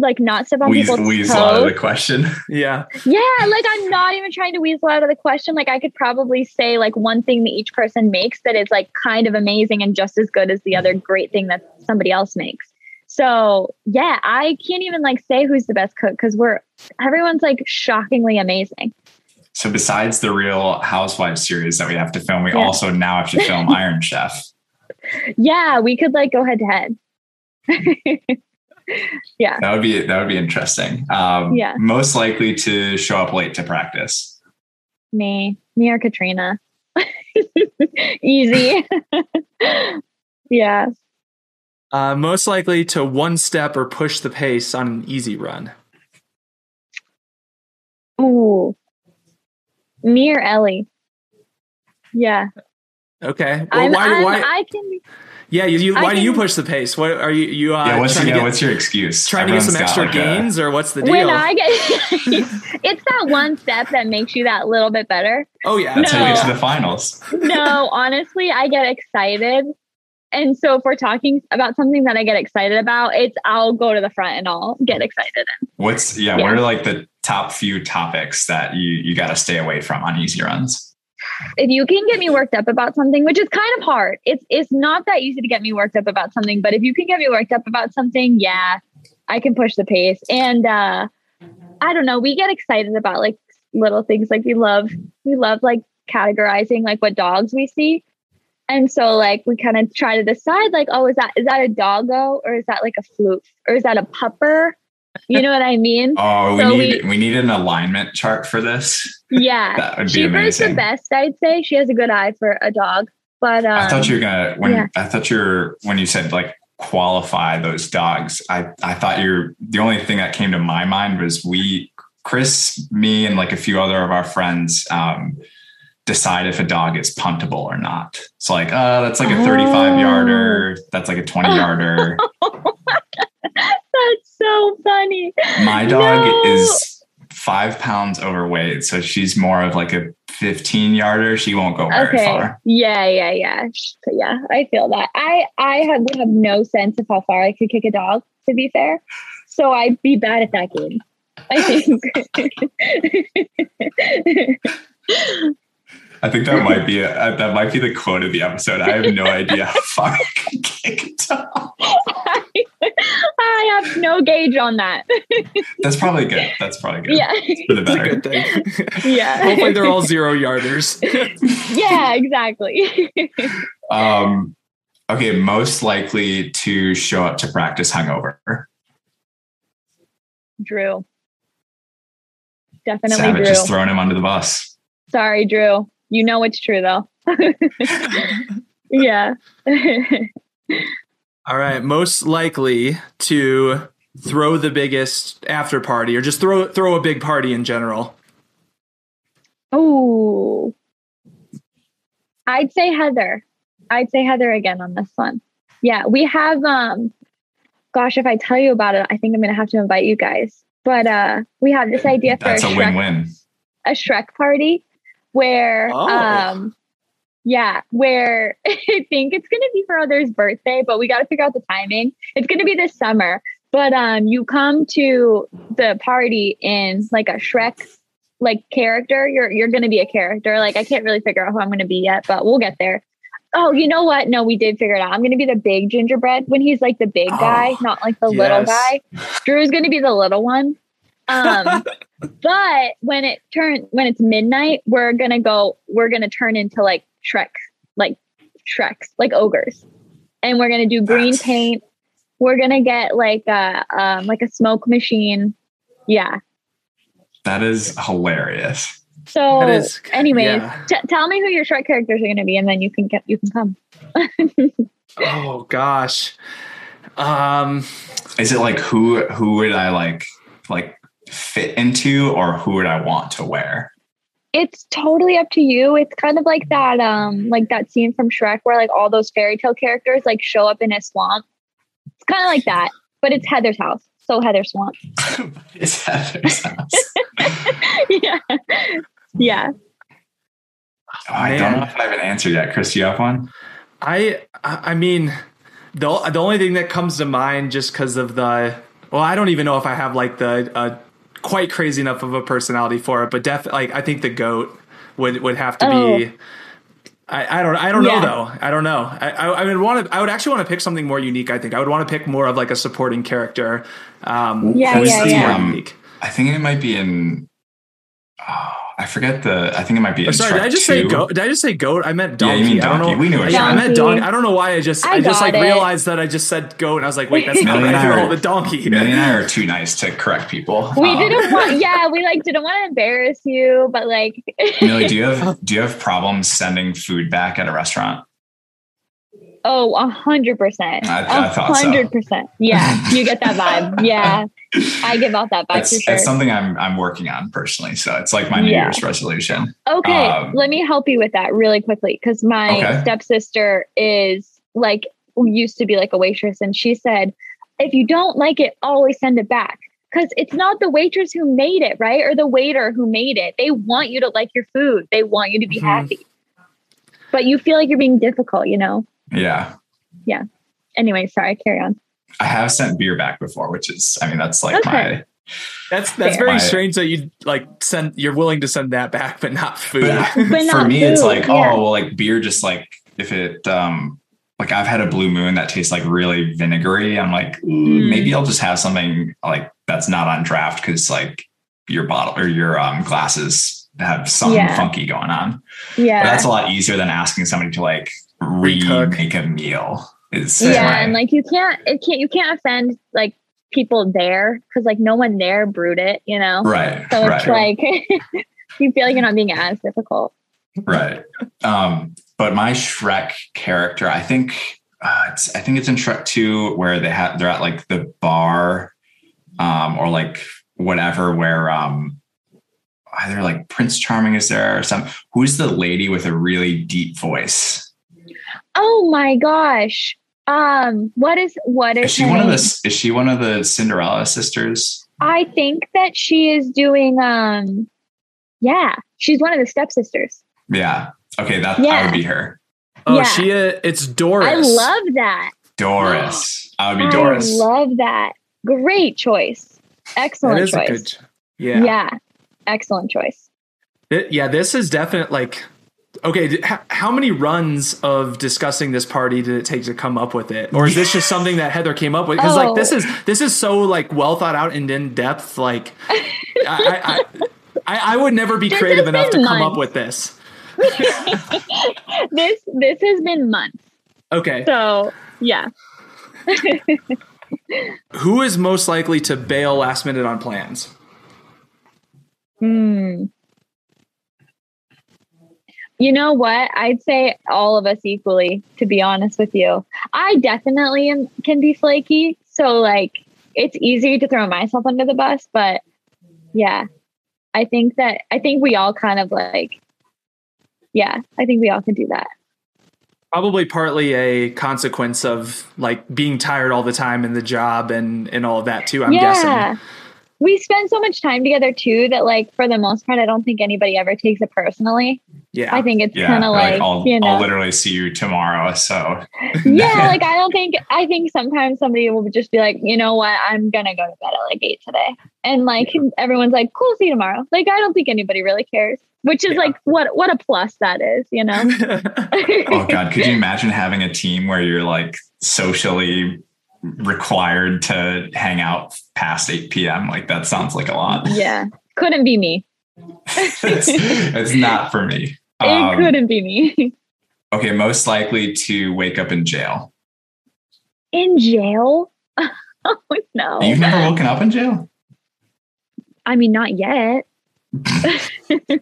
like not step on people's weasel toes. out of the question. <laughs> Yeah. Yeah, like I'm not even trying to weasel out of the question. Like I could probably say like one thing that each person makes that is like kind of amazing and just as good as the other great thing that somebody else makes. So yeah, I can't even like say who's the best cook because we're everyone's like shockingly amazing. So besides the Real Housewives series that we have to film, we yeah. also now have to film <laughs> Iron Chef. Yeah, we could like go head to head. <laughs> <laughs> yeah. That would be that would be interesting. Um, yeah. Most likely to show up late to practice. Me, me or Katrina. <laughs> Easy. <laughs> yeah. Uh, most likely to one step or push the pace on an easy run. Ooh. Me or Ellie. Yeah. Okay. Well, I'm, why, I'm, why? I can. Yeah, you, you why can, do you push the pace? What are you you? Uh, yeah, what's, your, get, what's your excuse? Trying Everyone's to get some extra like gains, a, or what's the deal? When I get, <laughs> it's that one step that makes you that little bit better. Oh yeah, that's no, how you get to the finals. no, honestly, I get excited, and so if we're talking about something that I get excited about, it's I'll go to the front and I'll get excited. What's yeah, yeah. What are like the top few topics that you you got to stay away from on easy runs? If you can get me worked up about something, which is kind of hard, it's it's not that easy to get me worked up about something, but if you can get me worked up about something, yeah, I can push the pace. And uh I don't know, we get excited about like little things like we love we love like categorizing like what dogs we see. And so like we kind of try to decide like, oh, is that is that a doggo or is that like a floof or is that a pupper? You know what I mean? Oh, we So need we- we need an alignment chart for this. Yeah. <laughs> That would be She was the best, I'd say. She has a good eye for a dog. But um, I thought you were gonna when yeah. I thought you were when you said like qualify those dogs. I I thought you're the only thing that came to my mind was we Chris, me, and like a few other of our friends um, decide if a dog is puntable or not. So like, uh, that's like a 35 Oh. yarder. That's like a 20 yarder. <laughs> that's so funny. My dog No. is five pounds overweight, so she's more of like a 15 yarder. She won't go very Okay. far. Yeah, yeah, yeah. Yeah, I feel that. I I have would have no sense of how far I could kick a dog, to be fair. So I'd be bad at that game. I think. <laughs> I think that might be <laughs> a, uh, that might be the quote of the episode. I have no <laughs> idea how far I can kick a dog. I have no gauge on that. <laughs> That's probably good. That's probably good. Yeah. For the better. good thing. Yeah. Hopefully they're all zero yarders. yeah, exactly. Um, okay, most likely to show up to practice hungover. Drew. Definitely Savage Drew. just throwing him under the bus. Sorry, Drew. You know it's true though. <laughs> <laughs> yeah. <laughs> All right, most likely to throw the biggest after party or just throw throw a big party in general. oh. I'd say Heather. I'd say Heather again on this one. Yeah, we have um gosh, if I tell you about it, I think I'm gonna have to invite you guys. But uh we have this idea for That's a a Shrek win-win. a Shrek party where Oh. um yeah, where <laughs> I think it's gonna be for Other's birthday, but we gotta figure out the timing. It's gonna be this summer. But um you come to the party in like a Shrek like character. You're you're gonna be a character. Like I can't really figure out who I'm gonna be yet, but we'll get there. Oh, you know what? No, we did figure it out. I'm gonna be the big gingerbread when he's like the big guy, Oh, not like the little yes. guy. Drew's gonna be the little one. Um, <laughs> but when it turn when it's midnight, we're gonna go. We're gonna turn into like Shrek, like Shreks, like ogres, and we're gonna do green That's- paint. We're gonna get like a um, like a smoke machine. Yeah. That is hilarious. So, That is- anyways, yeah. t- tell me who your Shrek characters are gonna be, and then you can get you can come. <laughs> Oh gosh. Um Is it like who who would I like like fit into or who would I want to wear? it's totally up to you. It's kind of like that, um, like that scene from Shrek where like all those fairy tale characters like show up in a swamp. It's kind of like that, but it's Heather's house, so Heather Swamp. <laughs> <laughs> It's Heather's house. yeah, yeah. Oh, I don't know if I have an answer yet. Chris, do you have one? I I I mean the the only thing that comes to mind just because of the well I don't even know if I have like the uh, quite crazy enough of a personality for it but def like I think the goat would would have to be I, I don't I don't Yeah. know though I don't know I I, I would want to I would actually want to pick something more unique I think I would want to pick more of like a supporting character um Yeah, yeah, yeah. more um. I think it might be in. Oh, I forget the. I think it might be in. Or sorry, did I Shrek just say goat? Did I just say goat? I meant donkey. Yeah, donkey. you mean I don't donkey. know. We knew what Yeah, I you meant meant. donkey. I don't know why I just I, I just like it. realized that I just said goat and I was like, wait, that's not Millie right. and I No, are- the donkey. Millie and I are too nice to correct people. We Um, didn't want, <laughs> yeah, we like didn't want to embarrass you, but like, Millie, do you <laughs> have do you have problems sending food back at a restaurant? Oh, a hundred percent, a thought so. hundred percent. Yeah, you get that vibe. <laughs> Yeah, I give off that vibe It's, for sure. it's something I'm I'm working on personally. So it's like my New Yeah. Year's resolution. Okay, Um, let me help you with that really quickly because my Okay. stepsister is like used to be like a waitress, and she said, if you don't like it, always send it back because it's not the waitress who made it, right, or the waiter who made it. They want you to like your food. They want you to be Mhm. happy, but you feel like you're being difficult. You know. Yeah. Yeah. Anyway, sorry. Carry on. I have sent beer back before, which is I mean that's like Okay. my That's that's Fair. very My- strange that you like send you're willing to send that back, but not food. But, <laughs> But for not me, it's like, yeah. oh, well, like beer, just like if it, um, like I've had a blue moon that tastes like really vinegary. I'm like, Mm. maybe I'll just have something like that's not on draft because like your bottle or your um, glasses have something Yeah. funky going on. Yeah. But that's a lot easier than asking somebody to like Recook. Remake a meal. Is yeah, my- and like you can't it can't you can't offend like people there because like no one there brewed it, you know. right, So right. it's like <laughs> you feel like you're not being as difficult. Right. Um, but my Shrek character, I think uh, it's I think it's in Shrek 2 where they have they're at like the bar um or like whatever where um either like Prince Charming is there or some who's the lady with a really deep voice? Oh my gosh. Um, what is what is, Is she her one of the is she one of the Cinderella sisters? I think that she is doing um yeah, she's one of the stepsisters. Yeah. Okay, that I Yeah. would be her. Oh, Yeah. she uh, it's Doris. I love that. Doris. <gasps> I would be Doris. I love that. Great choice. Excellent that is choice. a good. Yeah. yeah. Excellent choice. It- yeah, this is definite. Like, okay, how many runs of discussing this party did it take to come up with it, or is this just something that Heather came up with? Because like this Oh. is this is so like well thought out and in depth. Like, I, I, I I would never be This creative enough to been come up with this. <laughs> This this has been months. Okay, So yeah. <laughs> who is most likely to bail last minute on plans? Hmm. You know what? I'd say all of us equally, to be honest with you. I definitely am, can be flaky. So, like, it's easy to throw myself under the bus. But yeah, I think that, I think we all kind of like, yeah, I think we all can do that. Probably partly a consequence of like being tired all the time in the job and and all of that too. I'm yeah. guessing. We spend so much time together too that, like, for the most part, I don't think anybody ever takes it personally. Yeah. I think it's Yeah, kind of like, like, I'll, you know, I'll literally see you tomorrow. So yeah, <laughs> like I don't think I think sometimes somebody will just be like, you know what, I'm gonna go to bed at like eight today, and like everyone's like, cool, see you tomorrow. Like I don't think anybody really cares, which is Yeah. like what what a plus that is, you know? <laughs> oh god, could you imagine having a team where you're like socially required to hang out past 8 p.m. Like that sounds like a lot. <laughs> yeah, couldn't be me. it's, it's not for me. <laughs> It Um, couldn't be me. <laughs> okay, most likely to wake up in jail. In jail? oh no! You've never woken up in jail? I mean, not yet. I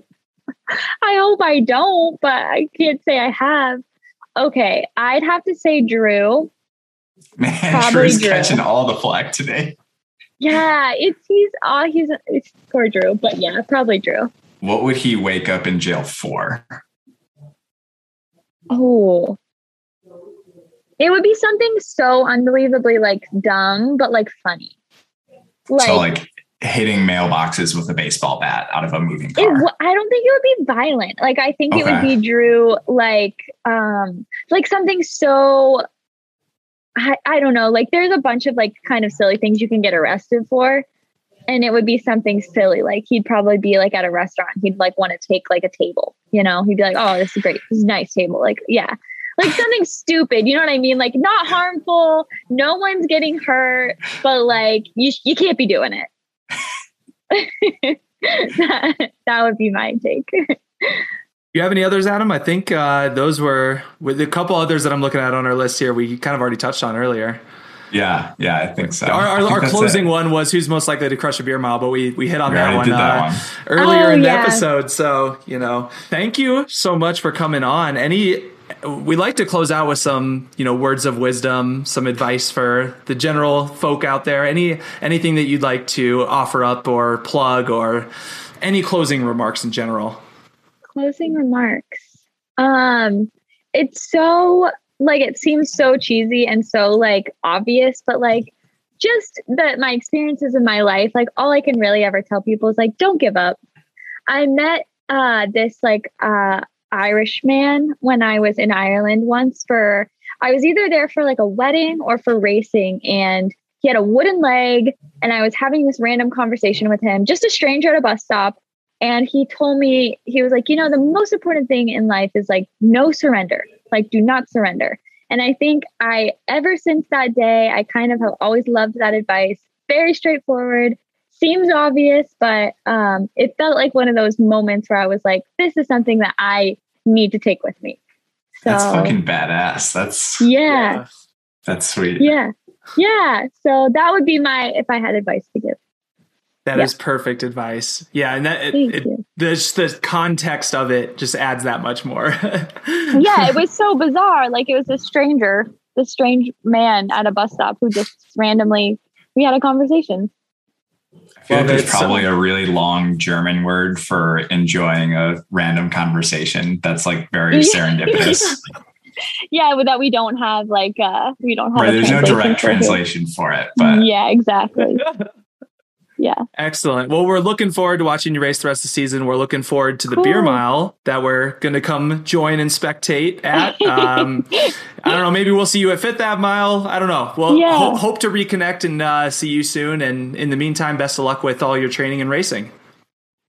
hope I don't, but I can't say I have. Okay, I'd have to say Drew. Man, Probably Drew's Drew. catching all the flack today. Yeah, it's he's oh he's it's poor Drew, but yeah, probably Drew. What would he wake up in jail for? Oh. It would be something so unbelievably like dumb, but like funny. Like, so like hitting mailboxes with a baseball bat out of a moving it, car. w- I don't think it would be violent. Like I think it would be Drew like um like something so I, I don't know, like there's a bunch of like kind of silly things you can get arrested for. And it would be something silly. Like he'd probably be like at a restaurant. He'd like want to take like a table, you know, he'd be like, Oh, this is great. This is nice table. Like, yeah. Like something stupid, you know what I mean? Like not harmful, no one's getting hurt, but like you you can't be doing it. <laughs> that, that would be my take. <laughs> You have any others, Adam? I think uh, those were with a couple others that I'm looking at on our list here. We kind of already touched on earlier. yeah, yeah, I think so. Our, our, think our <laughs> closing it. one was who's most likely to crush a beer mile, but we we hit on We that one, that uh, one. earlier Oh, in the yeah. episode. So you know, thank you so much for coming on. Any we like to close out with some you know words of wisdom, some advice for the general folk out there. Any anything that you'd like to offer up or plug or any closing remarks in general. Closing remarks. Um, it's so like it seems so cheesy and so like obvious, but like just that my experiences in my life, like all I can really ever tell people is like, don't give up. I met uh this like uh Irish man when I was in Ireland once for I was either there for like a wedding or for racing and he had a wooden leg and I was having this random conversation with him, just a stranger at a bus stop. And he told me, he was like, you know, the most important thing in life is like no surrender, like do not surrender. And I think I, ever since that day, I kind of have always loved that advice. Very straightforward, seems obvious, but um, it felt like one of those moments where I was like, this is something that I need to take with me. So That's fucking badass. That's yeah, that's sweet. yeah, yeah. So that would be my if I had advice to give. That is Yeah. perfect advice. Yeah, and that it, it, the the context of it just adds that much more. <laughs> yeah, it was so bizarre. Like it was a stranger, this strange man at a bus stop who just randomly we had a conversation. I feel like there's it. So- probably a really long German word for enjoying a random conversation that's like very <laughs> serendipitous. <laughs> Yeah, but that we don't have like uh we don't have Right, a there's no direct for here. translation for it, but yeah, exactly. Yeah. Excellent. Well, we're looking forward to watching you race the rest of the season. We're looking forward to the beer mile that we're going to come join and spectate at. <laughs> Um, I don't know. Maybe we'll see you at Fifth Ave Mile. I don't know. We'll Yeah. ho- hope to reconnect and uh, see you soon. And in the meantime, best of luck with all your training and racing.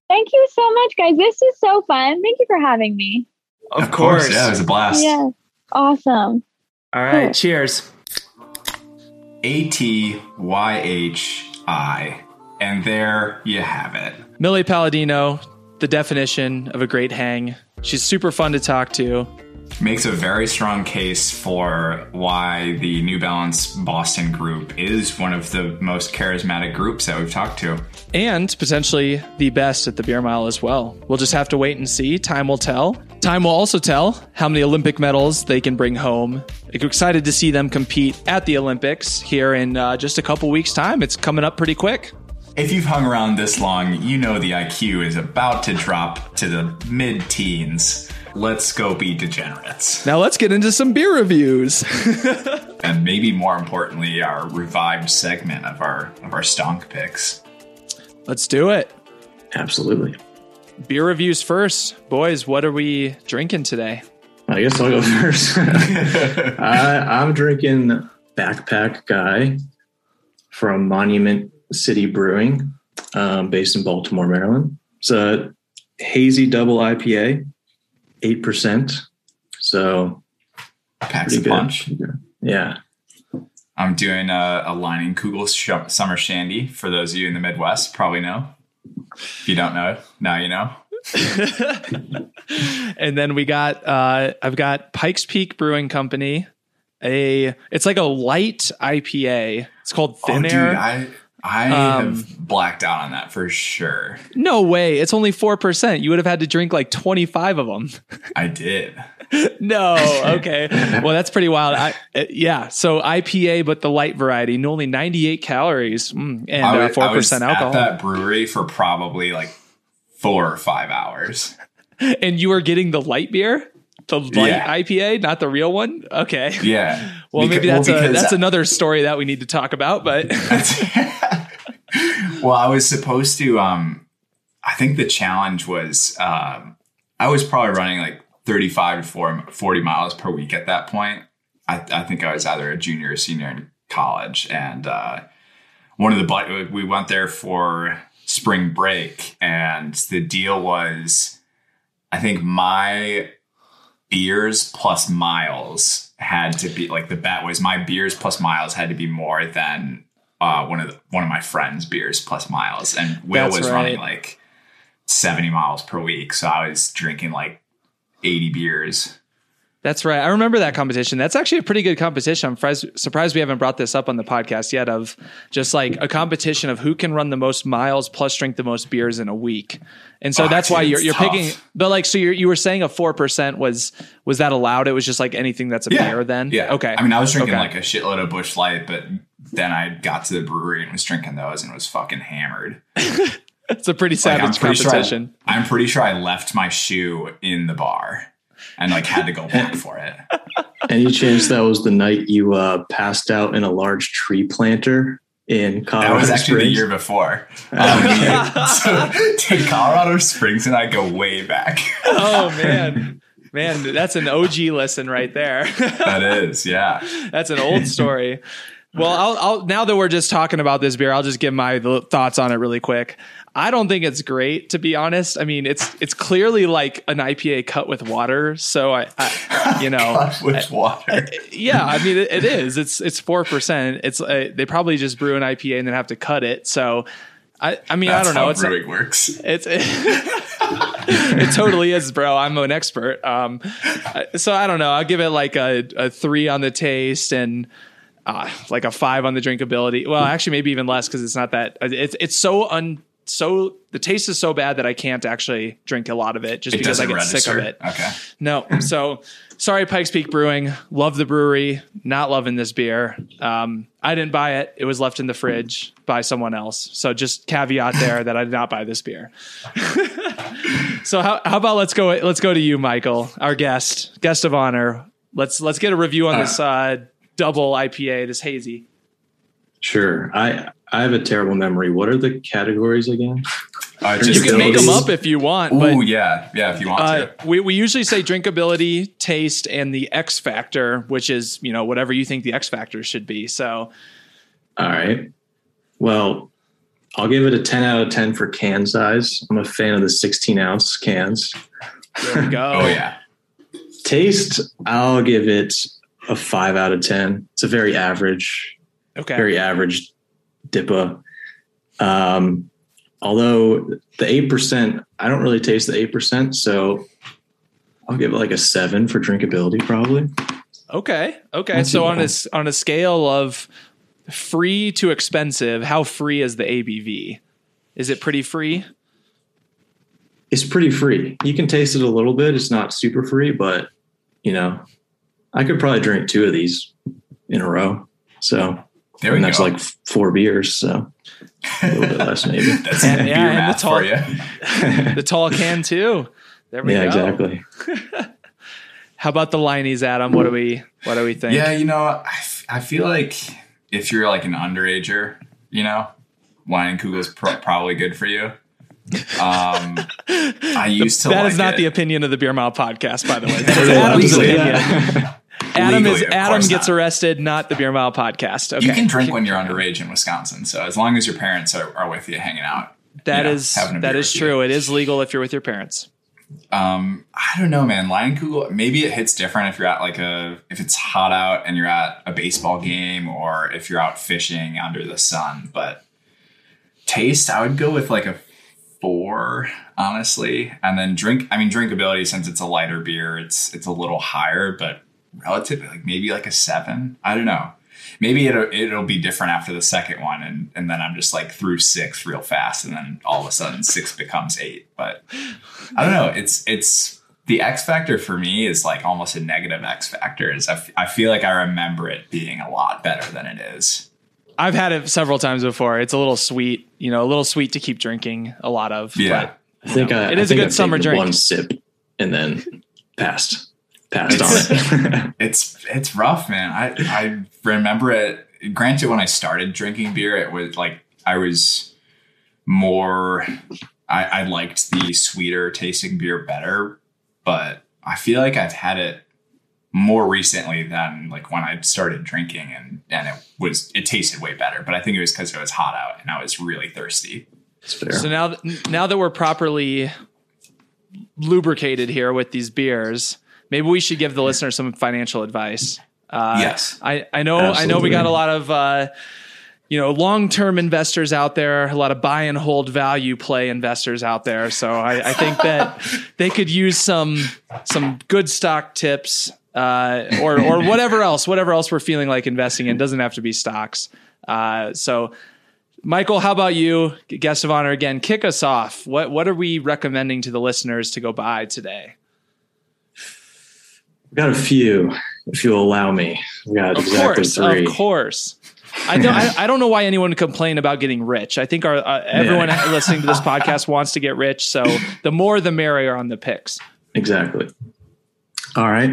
Thank you so much, guys. This is so fun. Thank you for having me. Of, of course, yeah, it was a blast. Yeah. Awesome. All right. Cool. Cheers. A T Y H I. And there you have it. Millie Paladino, the definition of a great hang. She's super fun to talk to. Makes a very strong case for why the New Balance Boston group is one of the most charismatic groups that we've talked to. and potentially the best at the beer mile as well. We'll just have to wait and see. Time will tell. Time will also tell how many Olympic medals they can bring home. Excited to see them compete at the Olympics here in uh, just a couple weeks' time. It's coming up pretty quick. If you've hung around this long, you know the IQ is about to drop to the mid teens. Let's go be degenerates. Now let's get into some beer reviews. <laughs> And maybe more importantly, our revived segment of our of our stonk picks. let's do it. Absolutely. Beer reviews first. Boys, what are we drinking today? I guess I'll go <laughs> first. <laughs> I, I'm drinking Backpack Guy from Monument City Brewing, um, based in Baltimore, Maryland. It's a hazy double IPA, 8%. So, Packs a good. punch. Yeah. I'm doing a, a Leinenkugel sh- Summer Shandy. For those of you in the Midwest, probably know. If you don't know, now you know. <laughs> and then we got uh I've got Pikes Peak Brewing Company. A it's like a light IPA. It's called Thin oh, Air. dude, I I Um, have blacked out on that for sure. no way. It's only 4%. You would have had to drink like 25 of them. I did. <laughs> no. Okay. well, that's pretty wild. I, uh, yeah. So IPA, but the light variety, and only 98 calories mm, and uh, was, I was 4% alcohol. at that brewery for probably like four or five hours. <laughs> and you were getting the light beer? The light Yeah. IPA, not the real one? Okay. Yeah. Well, Beca- maybe that's a, that's another story that we need to talk about, but <laughs> well, I was supposed to. Um, I think the challenge was um, I was probably running like 35 to 40 40 miles per week at that point. I, I think I was either a junior or senior in college, and uh, one of the we went there for spring break, and the deal was, I think my beers plus miles had to be like the bet was my beers plus miles had to be more than uh, one of the, one of my friends' beers plus miles, and Will That's was right. running like seventy miles per week, so I was drinking like eighty beers. That's right. I remember that competition. That's actually a pretty good competition. I'm fries- surprised we haven't brought this up on the podcast yet of just like a competition of who can run the most miles plus drink the most beers in a week. And so Oh, that's why you're, you're tough. picking, but like, so you're, you were saying a 4% was, was that allowed? It was just like anything that's a beer then? Yeah. Okay. I mean, I was drinking Okay. like a shitload of Busch Light, but then I got to the brewery and was drinking those and was fucking hammered. <laughs> it's a pretty Like, I'm savage pretty sure. competition. I, I'm pretty sure I left my shoe in the bar and like had to go back for it. Any chance that was the night you uh, passed out in a large tree planter in Colorado Springs? That was actually the year before. Um, <laughs> so, to Colorado Springs and I go way back. oh man. Man, that's an OG listen right there. that is, yeah. <laughs> That's an old story. Well, I'll, I'll now that we're just talking about this beer, I'll just give my thoughts on it really quick. I don't think it's great, to be honest. I mean, it's it's clearly like an IPA cut with water. So I, I you know, <laughs> God, with water. yeah, I mean, it, it is. It's it's four percent. It's uh, they probably just brew an IPA and then have to cut it. So I, I mean, That's I don't know. how It's not- brewing works. it's <laughs> it totally is, bro. I'm an expert. Um, so I don't know. I'll give it like a, a three on the taste and uh, like a five on the drinkability. Well, actually, maybe even less because it's not that. It's it's so un so the taste is so bad that I can't actually drink a lot of it just It because I get register. sick of it. Okay. No, so sorry, Pikes Peak Brewing. Love the brewery. Not loving this beer. Um, I didn't buy it. It was left in the fridge by someone else. So just caveat there that I did not buy this beer. <laughs> so how, how about let's go let's go to you, Michael, our guest, guest of honor. Let's let's get a review on this uh, double IPA, this hazy. Sure. I I have a terrible memory. What are the categories again? Uh, You just can make them up if you want, Ooh, but yeah, yeah. If you want Uh, to. we, we usually say drinkability, taste, and the X factor, which is, you know, whatever you think the X factor should be. So, All right. Well, I'll give it a 10 out of 10 for can size. I'm a fan of the 16 ounce cans. there we go. <laughs> Oh yeah. Taste, I'll give it a 5 out of 10. It's a very average, Okay. very average DIPA. Um, although the 8%, I don't really taste the 8%. So I'll give it like a 7 for drinkability, probably. Okay. Okay. So on a, on a scale of free to expensive, how free is the ABV? Is it pretty free? It's pretty free. You can taste it a little bit. It's not super free, but you know, I could probably drink two of these in a row. So There we and that's go. like four beers. So a little bit less, maybe. <laughs> That's Yeah, beer yeah, and the math tall- for you. <laughs> The tall can too. There we yeah, go. exactly. <laughs> How about the Leinies, Adam? What do we what do we think? Yeah, you know, I, f- I feel like if you're like an underager, you know, Leinenkugel's pro- probably good for you. Um, I used to. That like is not it. the opinion of the Beer Mile podcast, by the way. That is Adam's opinion. Yeah. Adam Legally, is Adam gets not. arrested, not the Beer Mile podcast. Okay. You can drink when you're underage in Wisconsin, so as long as your parents are, are with you hanging out. That you know, is having a that beer is with you. true. It is legal if you're with your parents. Um, I don't know, man. Leinenkugel, maybe it hits different if you're at like a if it's hot out and you're at a baseball game or if you're out fishing under the sun. But taste, I would go with like a four, honestly. And then drink, I mean, drinkability since it's a lighter beer, it's it's a little higher, but relatively like maybe like a seven. I don't know. Maybe it'll it'll be different after the second one, and and then I'm just like through six real fast, and then all of a sudden six becomes eight. But I don't know. It's it's the X factor for me is like almost a negative X factor. Is I, f- I feel like I remember it being a lot better than it is. I've had it several times before. It's a little sweet, you know, a little sweet to keep drinking a lot of. Yeah. I think I, It I is a good I've summer drink. One sip and then passed, passed on it. <laughs> It's it's rough, man. I I remember it. Granted, when I started drinking beer, it was like I was more. I, I liked the sweeter tasting beer better, but I feel like I've had it more recently than like when I started drinking, and and it was it tasted way better. But I think it was because it was hot out and I was really thirsty. So now, th- now that we're properly lubricated here with these beers, maybe we should give the listener some financial advice. Uh, Yes. I, I know, I know we got a lot of, uh, you know, long-term investors out there, a lot of buy and hold value play investors out there. So I, I think that <laughs> they could use some, some good stock tips, uh, or, or whatever else, whatever else we're feeling like investing in doesn't have to be stocks. Uh, so Michael, how about you, guest of honor again? Kick us off. What what are we recommending to the listeners to go buy today? I've got a few, if you'll allow me. I've got Of exactly course, three. of course. I don't. I, I don't know why anyone would complain about getting rich. I think our uh, everyone <laughs> listening to this <laughs> podcast wants to get rich. So the more, the merrier on the picks. Exactly. All right.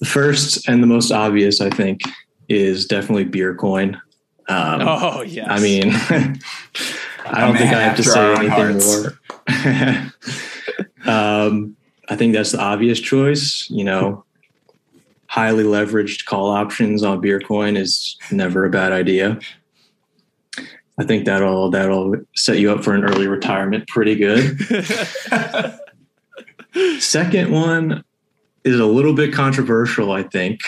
The first and the most obvious, I think, is definitely Beer Coin. Um, Oh yes. I mean, <laughs> I don't think I have to say our own anything more. um, I think that's the obvious choice. You know, hmm. highly leveraged call options on Beercoin is never a bad idea. I think that'll that'll set you up for an early retirement pretty good. <laughs> Second one is a little bit controversial, I think,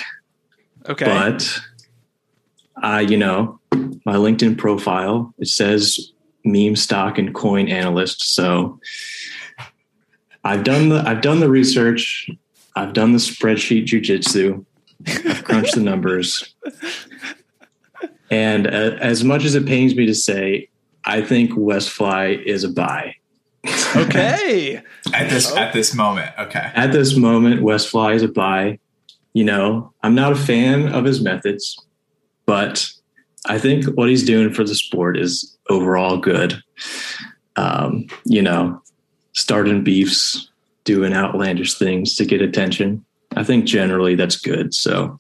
okay. but I, you know, my LinkedIn profile it says meme stock and coin analyst. So I've done the I've done the research. I've done the spreadsheet jujitsu. I've crunched the numbers. And uh, as much as it pains me to say, I think Westfly is a buy. Okay. <laughs> At this at this moment, okay. At this moment, Westfly is a buy. You know, I'm not a fan of his methods, but I think what he's doing for the sport is overall good. Um, you know, starting beefs, doing outlandish things to get attention. I think generally that's good. So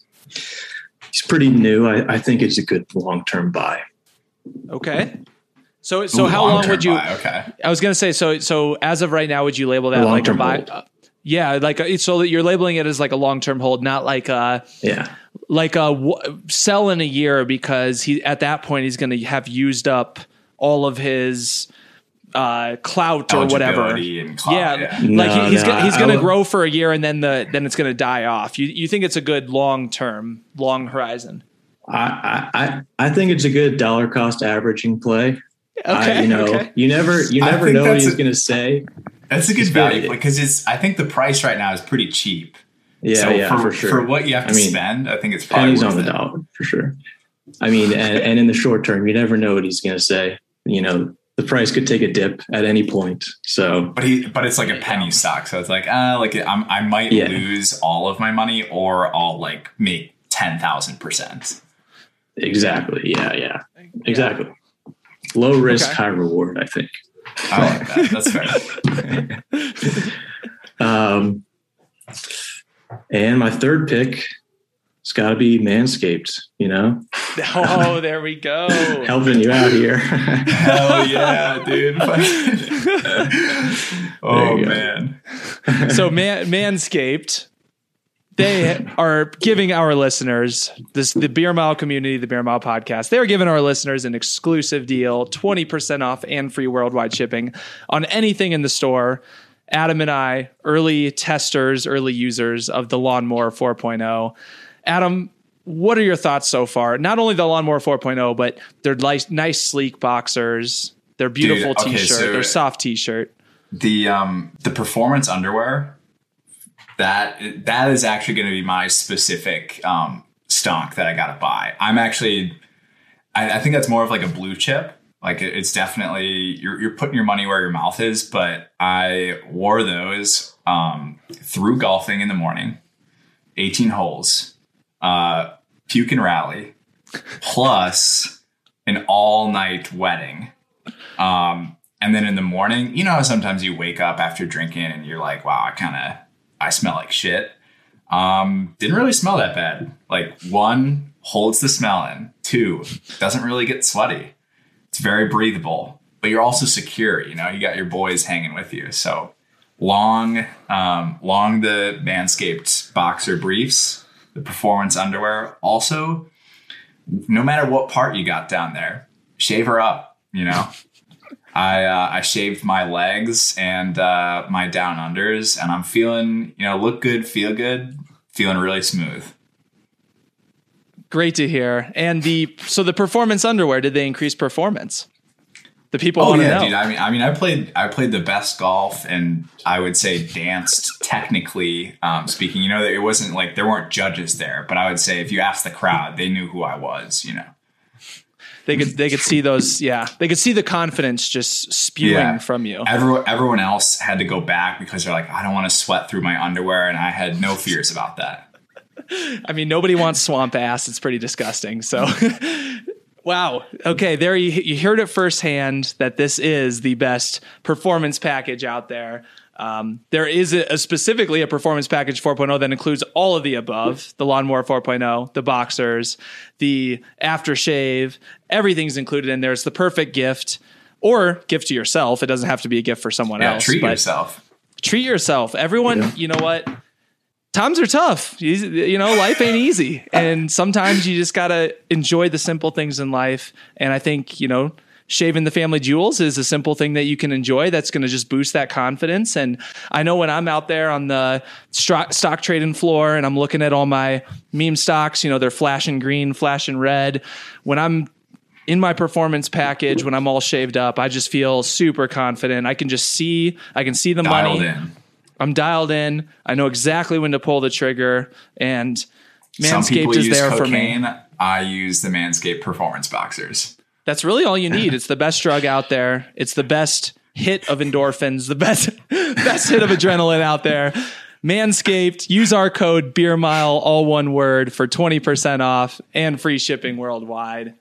he's pretty new. I, I think it's a good long term buy. Okay. So so Ooh, how long would you? buy, okay. I was gonna say so so as of right now, would you label that A like a long-term buy? hold. yeah, like uh, so that you're labeling it as like a long term hold, not like a Yeah. like a w- sell in a year because he at that point he's going to have used up all of his uh clout or whatever. And clout, yeah, yeah. like he, he's no, gonna, he's going to would- grow for a year and then the then it's going to die off. You you think it's a good long term, long horizon? I, I, I- I think it's a good dollar cost averaging play. Okay, I, you know, okay. you never you never think know what he's a- going to say. That's a good It's value because it's. I think the price right now is pretty cheap. Yeah, so yeah, for, for sure. for what you have to I mean, spend, I think it's probably pennies worth on the it. dollar for sure. I mean, and, and in the short term, you never know what he's going to say. You know, the price could take a dip at any point. So But he, but it's like a penny stock, so it's like, uh, like I'm, I might Yeah. lose all of my money, or I'll like make ten thousand percent. exactly, yeah, yeah, exactly. Low risk, Okay. high reward. I think. I like that. That's fair. <laughs> Um, and my third pick, it's got to be Manscaped. You know, <laughs> Oh, there we go. <laughs> helping you out here. Hell yeah, dude! <laughs> oh man, so man, Manscaped, they are giving our listeners this the Beer Mile community, the Beer Mile podcast. They are giving our listeners an exclusive deal, twenty percent off and free worldwide shipping on anything in the store. Adam and I, early testers, early users of the Lawnmower 4.0. Adam, what are your thoughts so far? Not only the Lawnmower 4.0, but their nice, nice sleek boxers, their beautiful okay, t-shirt, so- their soft t-shirt. the um the performance underwear that that is actually going to be my specific um stock that I got to buy. I'm actually, I, I think that's more of like a blue chip. Like it, it's definitely you're you're putting your money where your mouth is. But I wore those um through golfing in the morning, 18 holes, uh, puke and rally, plus an all night wedding. Um, and then in the morning, you know, sometimes you wake up after drinking and you're like, wow, I kind of, I smell like shit. Um, didn't really smell that bad. Like one holds the smell in, two doesn't really get sweaty. It's very breathable, but you're also secure. You know, you got your boys hanging with you. So long, um, long the Manscaped boxer briefs, the performance underwear. Also, no matter what part you got down there, shave her up. You know, <laughs> I uh, I shaved my legs and uh, my down unders, and I'm feeling you know look good, feel good, feeling really smooth. Great to hear. And the so the performance underwear, did they increase performance? The people Oh want to yeah, know. dude. I mean, I mean, I played I played the best golf, and I would say danced technically um, speaking. You know, it wasn't like there weren't judges there, but I would say if you asked the crowd, they knew who I was. You know. they could they could see those. Yeah, they could see the confidence just spewing Yeah. from you. Everyone, everyone else had to go back because they're like, I don't want to sweat through my underwear, and I had no fears about that. <laughs> I mean, nobody wants swamp ass. It's pretty disgusting. So, <laughs> wow. Okay, there you, you heard it firsthand that this is the best performance package out there. Um, there is a, a specifically a performance package 4.0 that includes all of the above: the lawnmower 4.0, the boxers, the aftershave. Everything's included in there. It's the perfect gift, or gift to yourself. It doesn't have to be a gift for someone Yeah, else. treat yourself. treat yourself. Everyone, you know what? Times are tough. You, you know, life ain't easy. And sometimes you just got to enjoy the simple things in life. And I think, you know, shaving the family jewels is a simple thing that you can enjoy that's going to just boost that confidence. And I know when I'm out there on the stock, stock trading floor and I'm looking at all my meme stocks, you know, they're flashing green, flashing red. When I'm in my performance package, when I'm all shaved up, I just feel super confident. I can just see, I can see the Dialed money. in. I'm dialed in. I know exactly when to pull the trigger, and Some people Manscaped is use there for me. cocaine. I use the Manscaped Performance Boxers. That's really all you need. It's the best drug out there. It's the best hit of endorphins, the best <laughs> best hit of adrenaline out there. Manscaped, use our code Beer Mile, all one word, for 20% off and free shipping worldwide.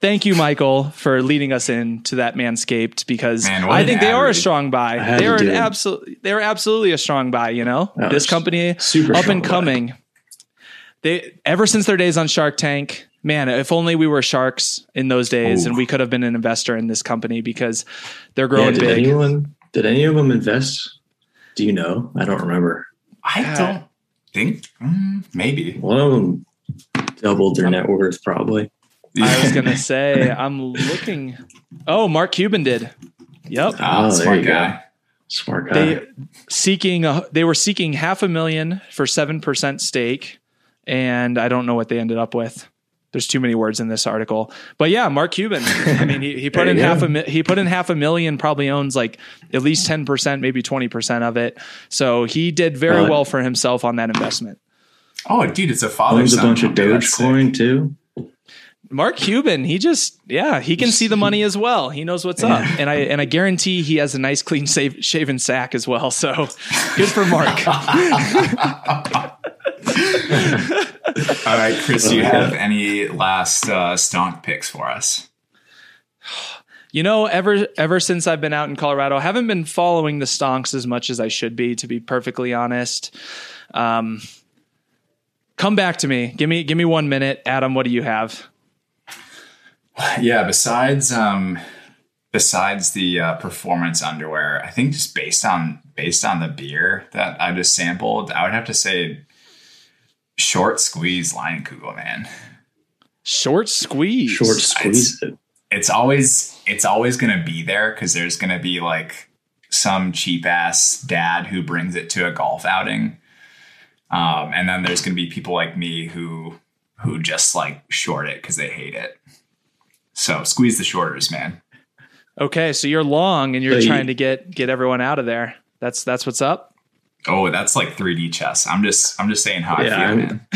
Thank you, Michael, for leading us into that Manscaped because Man, I think they ad are a strong buy. They to are an absolute they are absolutely a strong buy, you know? Oh, this company super up strong and buy. coming. They ever since their days on Shark Tank, man, if only we were sharks in those days Ooh. and we could have been an investor in this company because they're Yeah, growing did big. anyone did any of them invest? Do you know? I don't remember. I Yeah. don't think mm, maybe. One of them doubled their net worth, probably. I was gonna say I'm looking. Oh, Mark Cuban did. Yep. Ah, Oh, there smart you go. guy. Smart guy. They seeking a, they were seeking half a million for seven percent stake, and I don't know what they ended up with. There's too many words in this article, but yeah, Mark Cuban. I mean, he, he <laughs> put in half go. a mi- he put in half a million. Probably owns like at least ten percent, maybe twenty percent of it. So he did very Uh, well for himself on that investment. Oh, dude, it's a father. owns a bunch of Dogecoin too. Mark Cuban, he just yeah, he can see the money as well. He knows what's up, and I and I guarantee he has a nice, clean, save, shaven sack as well. So good for Mark. <laughs> All right, Chris, do you have any last uh, stonk picks for us? You know, ever ever since I've been out in Colorado, I haven't been following the stonks as much as I should be, to be perfectly honest. Um, come back to me. Give me give me one minute, Adam. What do you have? Yeah, besides um besides the uh, performance underwear, I think just based on based on the beer that I just sampled, I would have to say short squeeze Leinenkugel, man. Short squeeze. Short squeeze it. It's always it's always gonna be there because there's gonna be like some cheap ass dad who brings it to a golf outing. Um, and then there's gonna be people like me who who just like short it because they hate it. So squeeze the shorters, man. Okay, so you're long and you're So you- trying to get get everyone out of there. That's that's what's up. Oh, that's like 3D chess. I'm just I'm just saying how Yeah, I feel, I'm-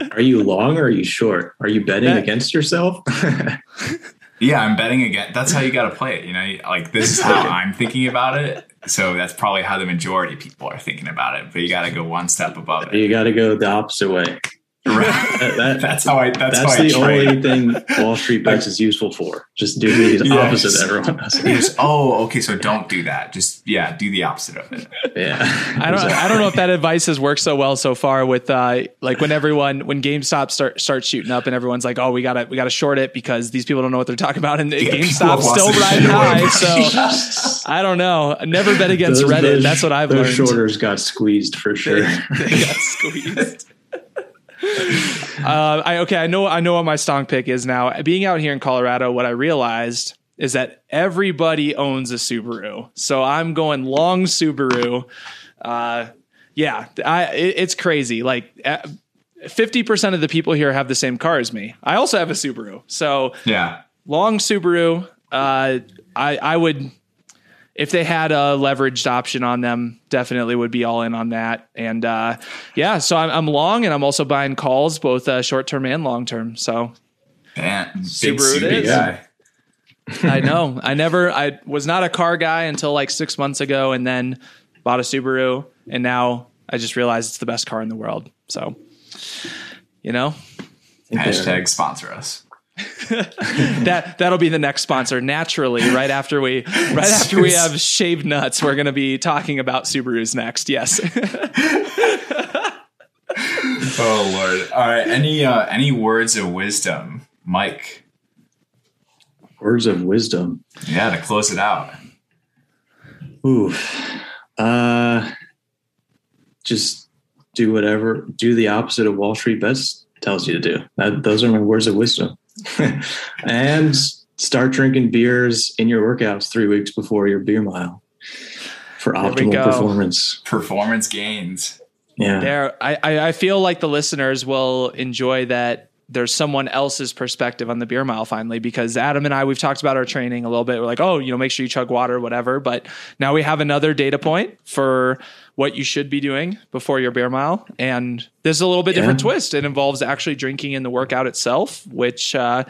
man. <laughs> Are you long or are you short? Are you betting That- against yourself? <laughs> Yeah, I'm betting again. That's how you got to play it. You know, like this is how I'm thinking about it. So that's probably how the majority of people are thinking about it. But you got to go one step above it. you got to go the opposite way. Right. That- that- That's how I. That's, that's how I the trade. only thing <laughs> Wall Street bets is useful for. Just do the <laughs> Yes. opposite of everyone does. You just- oh, okay. So don't do that. Just yeah, do the opposite of it. Yeah. <laughs> I don't I don't know if that advice has worked so well so far with uh like when everyone when GameStop start starts shooting up and everyone's like, "Oh, we got to we got to short it because these people don't know what they're talking about and people GameStop's still lost riding high." So I don't know. Never bet against Those- Reddit. those- That's what I've those learned. shorters got squeezed for sure. they got squeezed. <laughs> uh, I okay. I know. I know what my stonk pick is now. Being out here in Colorado, what I realized is that everybody owns a Subaru, so I'm going long Subaru. Uh, yeah, I, it, it's crazy. Like. Fifty percent of the people here have the same car as me. I also have a Subaru, so Yeah. long Subaru. Uh, I I would if they had a leveraged option on them, definitely would be all in on that. And uh, yeah, so I'm, I'm long, and I'm also buying calls, both uh, short term and long term. So Man, big Subaru it is. I know I never I was not a car guy until like six months ago, and then bought a Subaru, and now I just realized it's the best car in the world. So you know Hashtag sponsor us. <laughs> that that'll be the next sponsor naturally right after we right after we have shaved nuts we're going to be talking about subarus next yes <laughs> Oh lord. All right. Any uh, any words of wisdom, Mike? Words of wisdom. Yeah, to close it out. Ooh. Uh, just do whatever, do the opposite of Wall Street Bets tells you to do. That, those are my words of wisdom. <laughs> and start drinking beers in your workouts three weeks before your beer mile for optimal performance. Performance gains. Yeah. there I, I i feel like the listeners will enjoy that there's someone else's perspective on the beer mile finally because Adam and I we've talked about our training a little bit. We're like, oh, you know, make sure you chug water, whatever. But now we have another data point for what you should be doing before your beer mile, and this is a little bit Yeah. different twist. It involves actually drinking in the workout itself, which uh,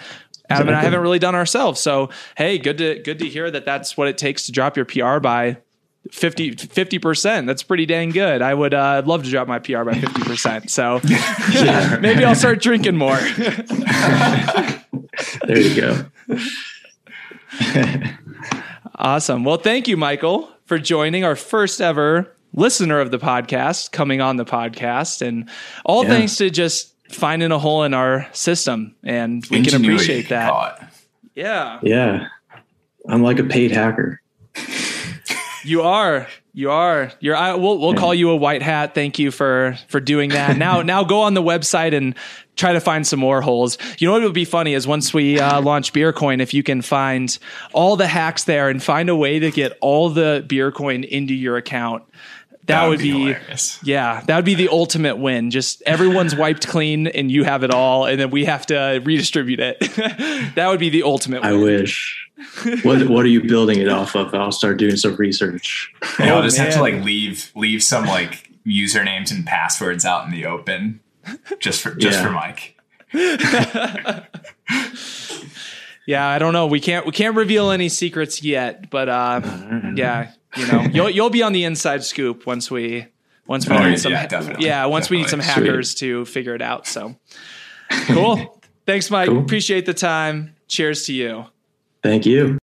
Adam and I haven't really done ourselves. So hey, good to good to hear that that's what it takes to drop your PR by 50 percent. That's pretty dang good. I would uh, love to drop my PR by fifty percent. So <laughs> <laughs> maybe I'll start drinking more. <laughs> There you go. awesome. Well, thank you, Michael, for joining our first ever listener of the podcast, coming on the podcast, and all Yeah. thanks to just finding a hole in our system, and we can appreciate that. call it. Yeah, Yeah. I'm like a paid hacker. you are. You are. You're. I, we'll we'll call you a white hat. Thank you for for doing that. Now <laughs> now go on the website and try to find some more holes. You know what would be funny is once we uh, launch Beercoin, if you can find all the hacks there and find a way to get all the Beercoin into your account. That, would be, hilarious. yeah, that would be the ultimate win. Just everyone's wiped clean and you have it all, and then we have to redistribute it. <laughs> that would be the ultimate I win. wish. what What are you building it off of? I'll start doing some research. Yeah, I'll Oh, just have to like leave leave some like usernames and passwords out in the open, just for just Yeah. for Mike. <laughs> Yeah, I don't know. We can't we can't reveal any secrets yet, but uh, yeah, you know, <laughs> you'll you'll be on the inside scoop once we once we Oh, need yeah, some yeah, definitely, yeah once we need some definitely. hackers to figure it out. So cool. <laughs> Thanks, Mike. Cool. Appreciate the time. Cheers to you. Thank you.